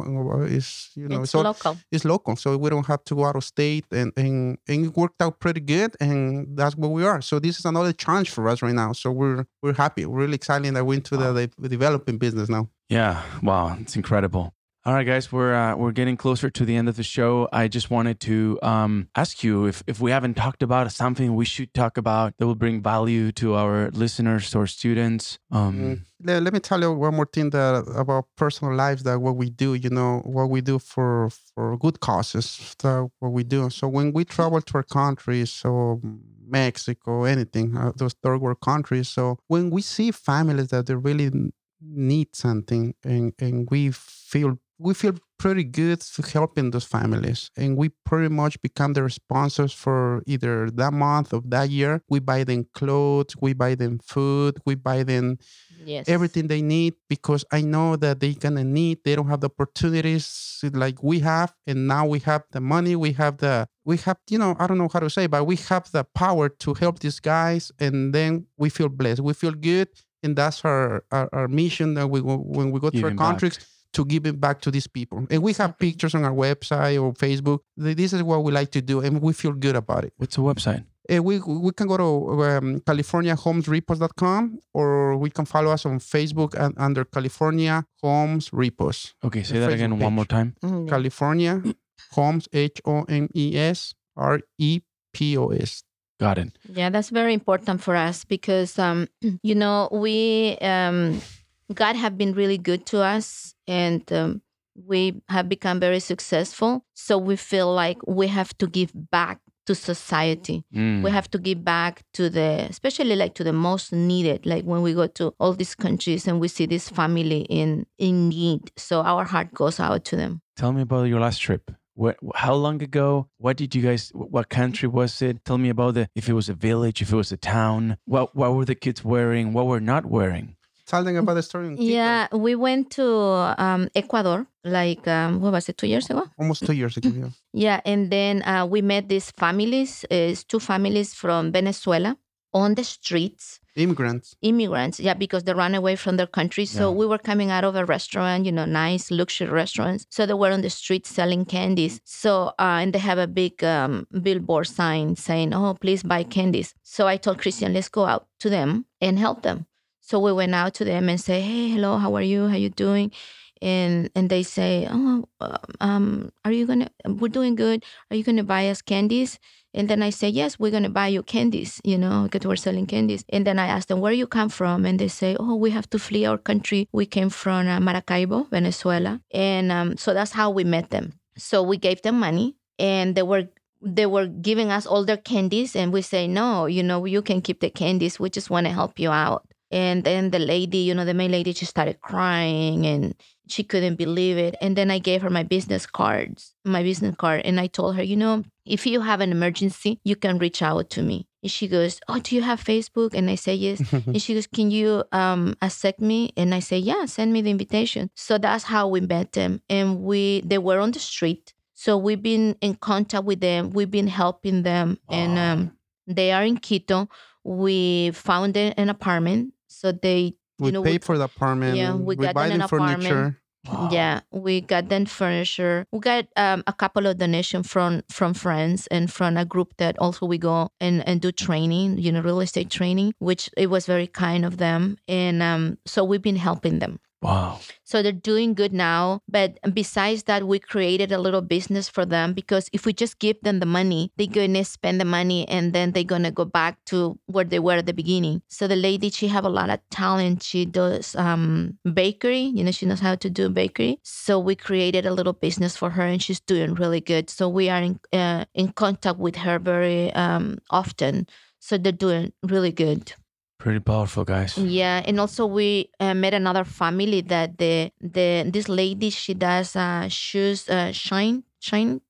it's you know it's all- local. it's local, so we don't have to go out of state, and, and and it worked out pretty good, and that's where we are. So this is another challenge for us right now. So we're we're happy, we're really excited that we're into the, the developing business now. Yeah, wow, it's incredible. All right, guys, we're uh, we're getting closer to the end of the show. I just wanted to um, ask you if if we haven't talked about something we should talk about that will bring value to our listeners, or students. Um, Let, let me tell you one more thing that about personal lives that what we do, you know, what we do for for good causes, that what we do. So when we travel to our countries, so Mexico, anything, uh, those third world countries. So when we see families that they really need something, and and we feel we feel pretty good to helping those families, and we pretty much become their sponsors for either that month of that year. We buy them clothes, we buy them food, we buy them Yes. everything they need because I know that they're gonna need. They don't have the opportunities like we have, and now we have the money. We have the we have you know I don't know how to say, but we have the power to help these guys, and then we feel blessed. We feel good, and that's our our, our mission that we when we go to our Giving back. Countries to give it back to these people. And we have pictures on our website or Facebook. This is what we like to do, and we feel good about it. what's the website? Uh, we we can go to um, californiahomesrepos.com or we can follow us on Facebook and under California Homes Repos. Okay, say The that Facebook again one page. more time. Mm, yeah. California Homes H O M E S R E P O S. Got it. Yeah, that's very important for us because um, (clears throat) you know we um, God have been really good to us, and um, we have become very successful. So we feel like we have to give back to society. Mm. We have to give back to the, especially like to the most needed. Like when we go to all these countries and we see this family in in need, so our heart goes out to them. Tell me about your last trip. Where, how long ago? What did you guys? What country was it? Tell me about the. If it was a village, if it was a town. What What were the kids wearing? What were not wearing? Tell them about the story. in Quito. Yeah, we went to um, Ecuador like um, what was it two years ago? Almost two years ago. Yeah. (laughs) Yeah, and then uh, we met these families, uh, two families from Venezuela on the streets, Immigrants. immigrants, yeah, because they ran away from their country. So Yeah. we were coming out of a restaurant, you know, nice luxury restaurants. So they were on the street selling candies. So, uh, and they have a big um, billboard sign saying, oh, please buy candies. So I told Cristian, let's go out to them and help them. So we went out to them and say, hey, hello, how are you? How you doing? And and they say, oh, um, are you gonna? We're doing good. Are you gonna buy us candies? And then I say, yes, we're to buy you candies, you know, because we're selling candies. And then I ask them, where you come from? And they say, oh, we have to flee our country. We came from uh, Maracaibo, Venezuela. And um, so that's how we met them. So we gave them money and they were they were giving us all their candies and we say no you know you can keep the candies we just want to help you out and then the lady you know the main lady she started crying and she couldn't believe it. And then i gave her my business cards my business card and i told her you know if you have an emergency you can reach out to me. And she goes oh do you have facebook? And i say yes. (laughs) And she goes can you um accept me? And i say yeah send me the invitation. So that's how we met them. And we they were on the street. So we've been in contact with them. We've been helping them. And um they are in quito. We found an apartment so they We you know paid for the apartment. Yeah, we got buy them an them furniture. yeah, we got then furniture. We got um, a couple of donations from from friends and from a group that also we go and, and do training, you know, real estate training, which it was very kind of them. And um, so we've been helping them. Wow. So they're doing good now. But besides that, we created a little business for them because if we just give them the money, they're going to spend the money and then they're going to go back to where they were at the beginning. So the lady, she have a lot of talent. She does um, bakery. You know, she knows how to do bakery. So we created a little business for her and she's doing really good. So we are in, uh, in contact with her very um, often. So they're doing really good. Pretty powerful, guys. Yeah, and also we uh, met another family that the the this lady she does uh, shoes uh, shine shine,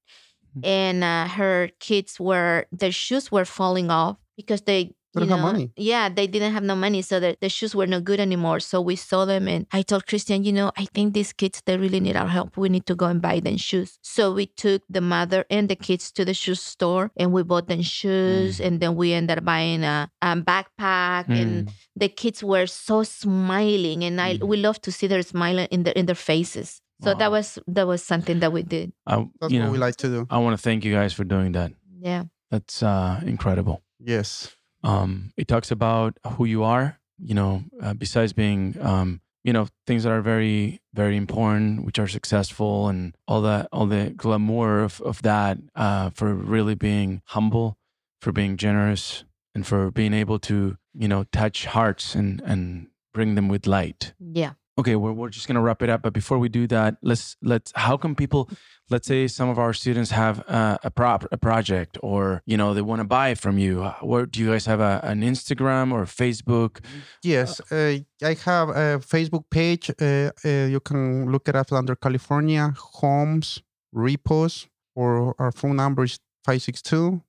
Mm. and uh, her kids were their shoes were falling off because they. They you don't have know, money. Yeah, they didn't have no money, so the, the shoes were no good anymore. So we saw them, and I told Cristian, you know, I think these kids they really need our help. We need to go and buy them shoes. So we took the mother and the kids to the shoe store, and we bought them shoes, and then we ended up buying a, a backpack and Mm. the kids were so smiling and I we love to see their smile in their in their faces. So that was that was something that we did. I, That's you what know, we like to do. I want to thank you guys for doing that. Yeah. That's uh, incredible. Yes. Um, it talks about who you are. You know, uh, besides being, um, you know, things that are very, very important, which are successful, and all that, all the glamour of of that. Uh, for really being humble, for being generous, and for being able to, you know, touch hearts and and bring them with light. Yeah. Okay, we're, we're just gonna wrap it up. But before we do that, let's let's. How can people? Let's say some of our students have uh, a prop a project, or you know they want to buy from you. Uh, Where do you guys have a, an Instagram or Facebook? Yes, uh, I have a Facebook page. Uh, uh, you can look it up under California Homes Repos, or our phone number is 562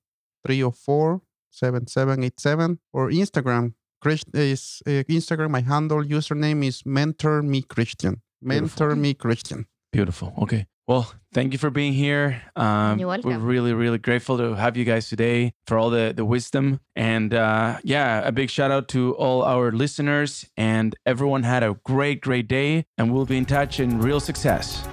304 7787, or Instagram. Chris is uh, Instagram. My handle username is Mentor Me Cristian. Mentor Me Cristian. Beautiful. Okay. Well, thank you for being here. Um, You're We're really, really grateful to have you guys today for all the, the wisdom. And uh, yeah, a big shout out to all our listeners. And everyone had a great, great day. And we'll be in touch in real success.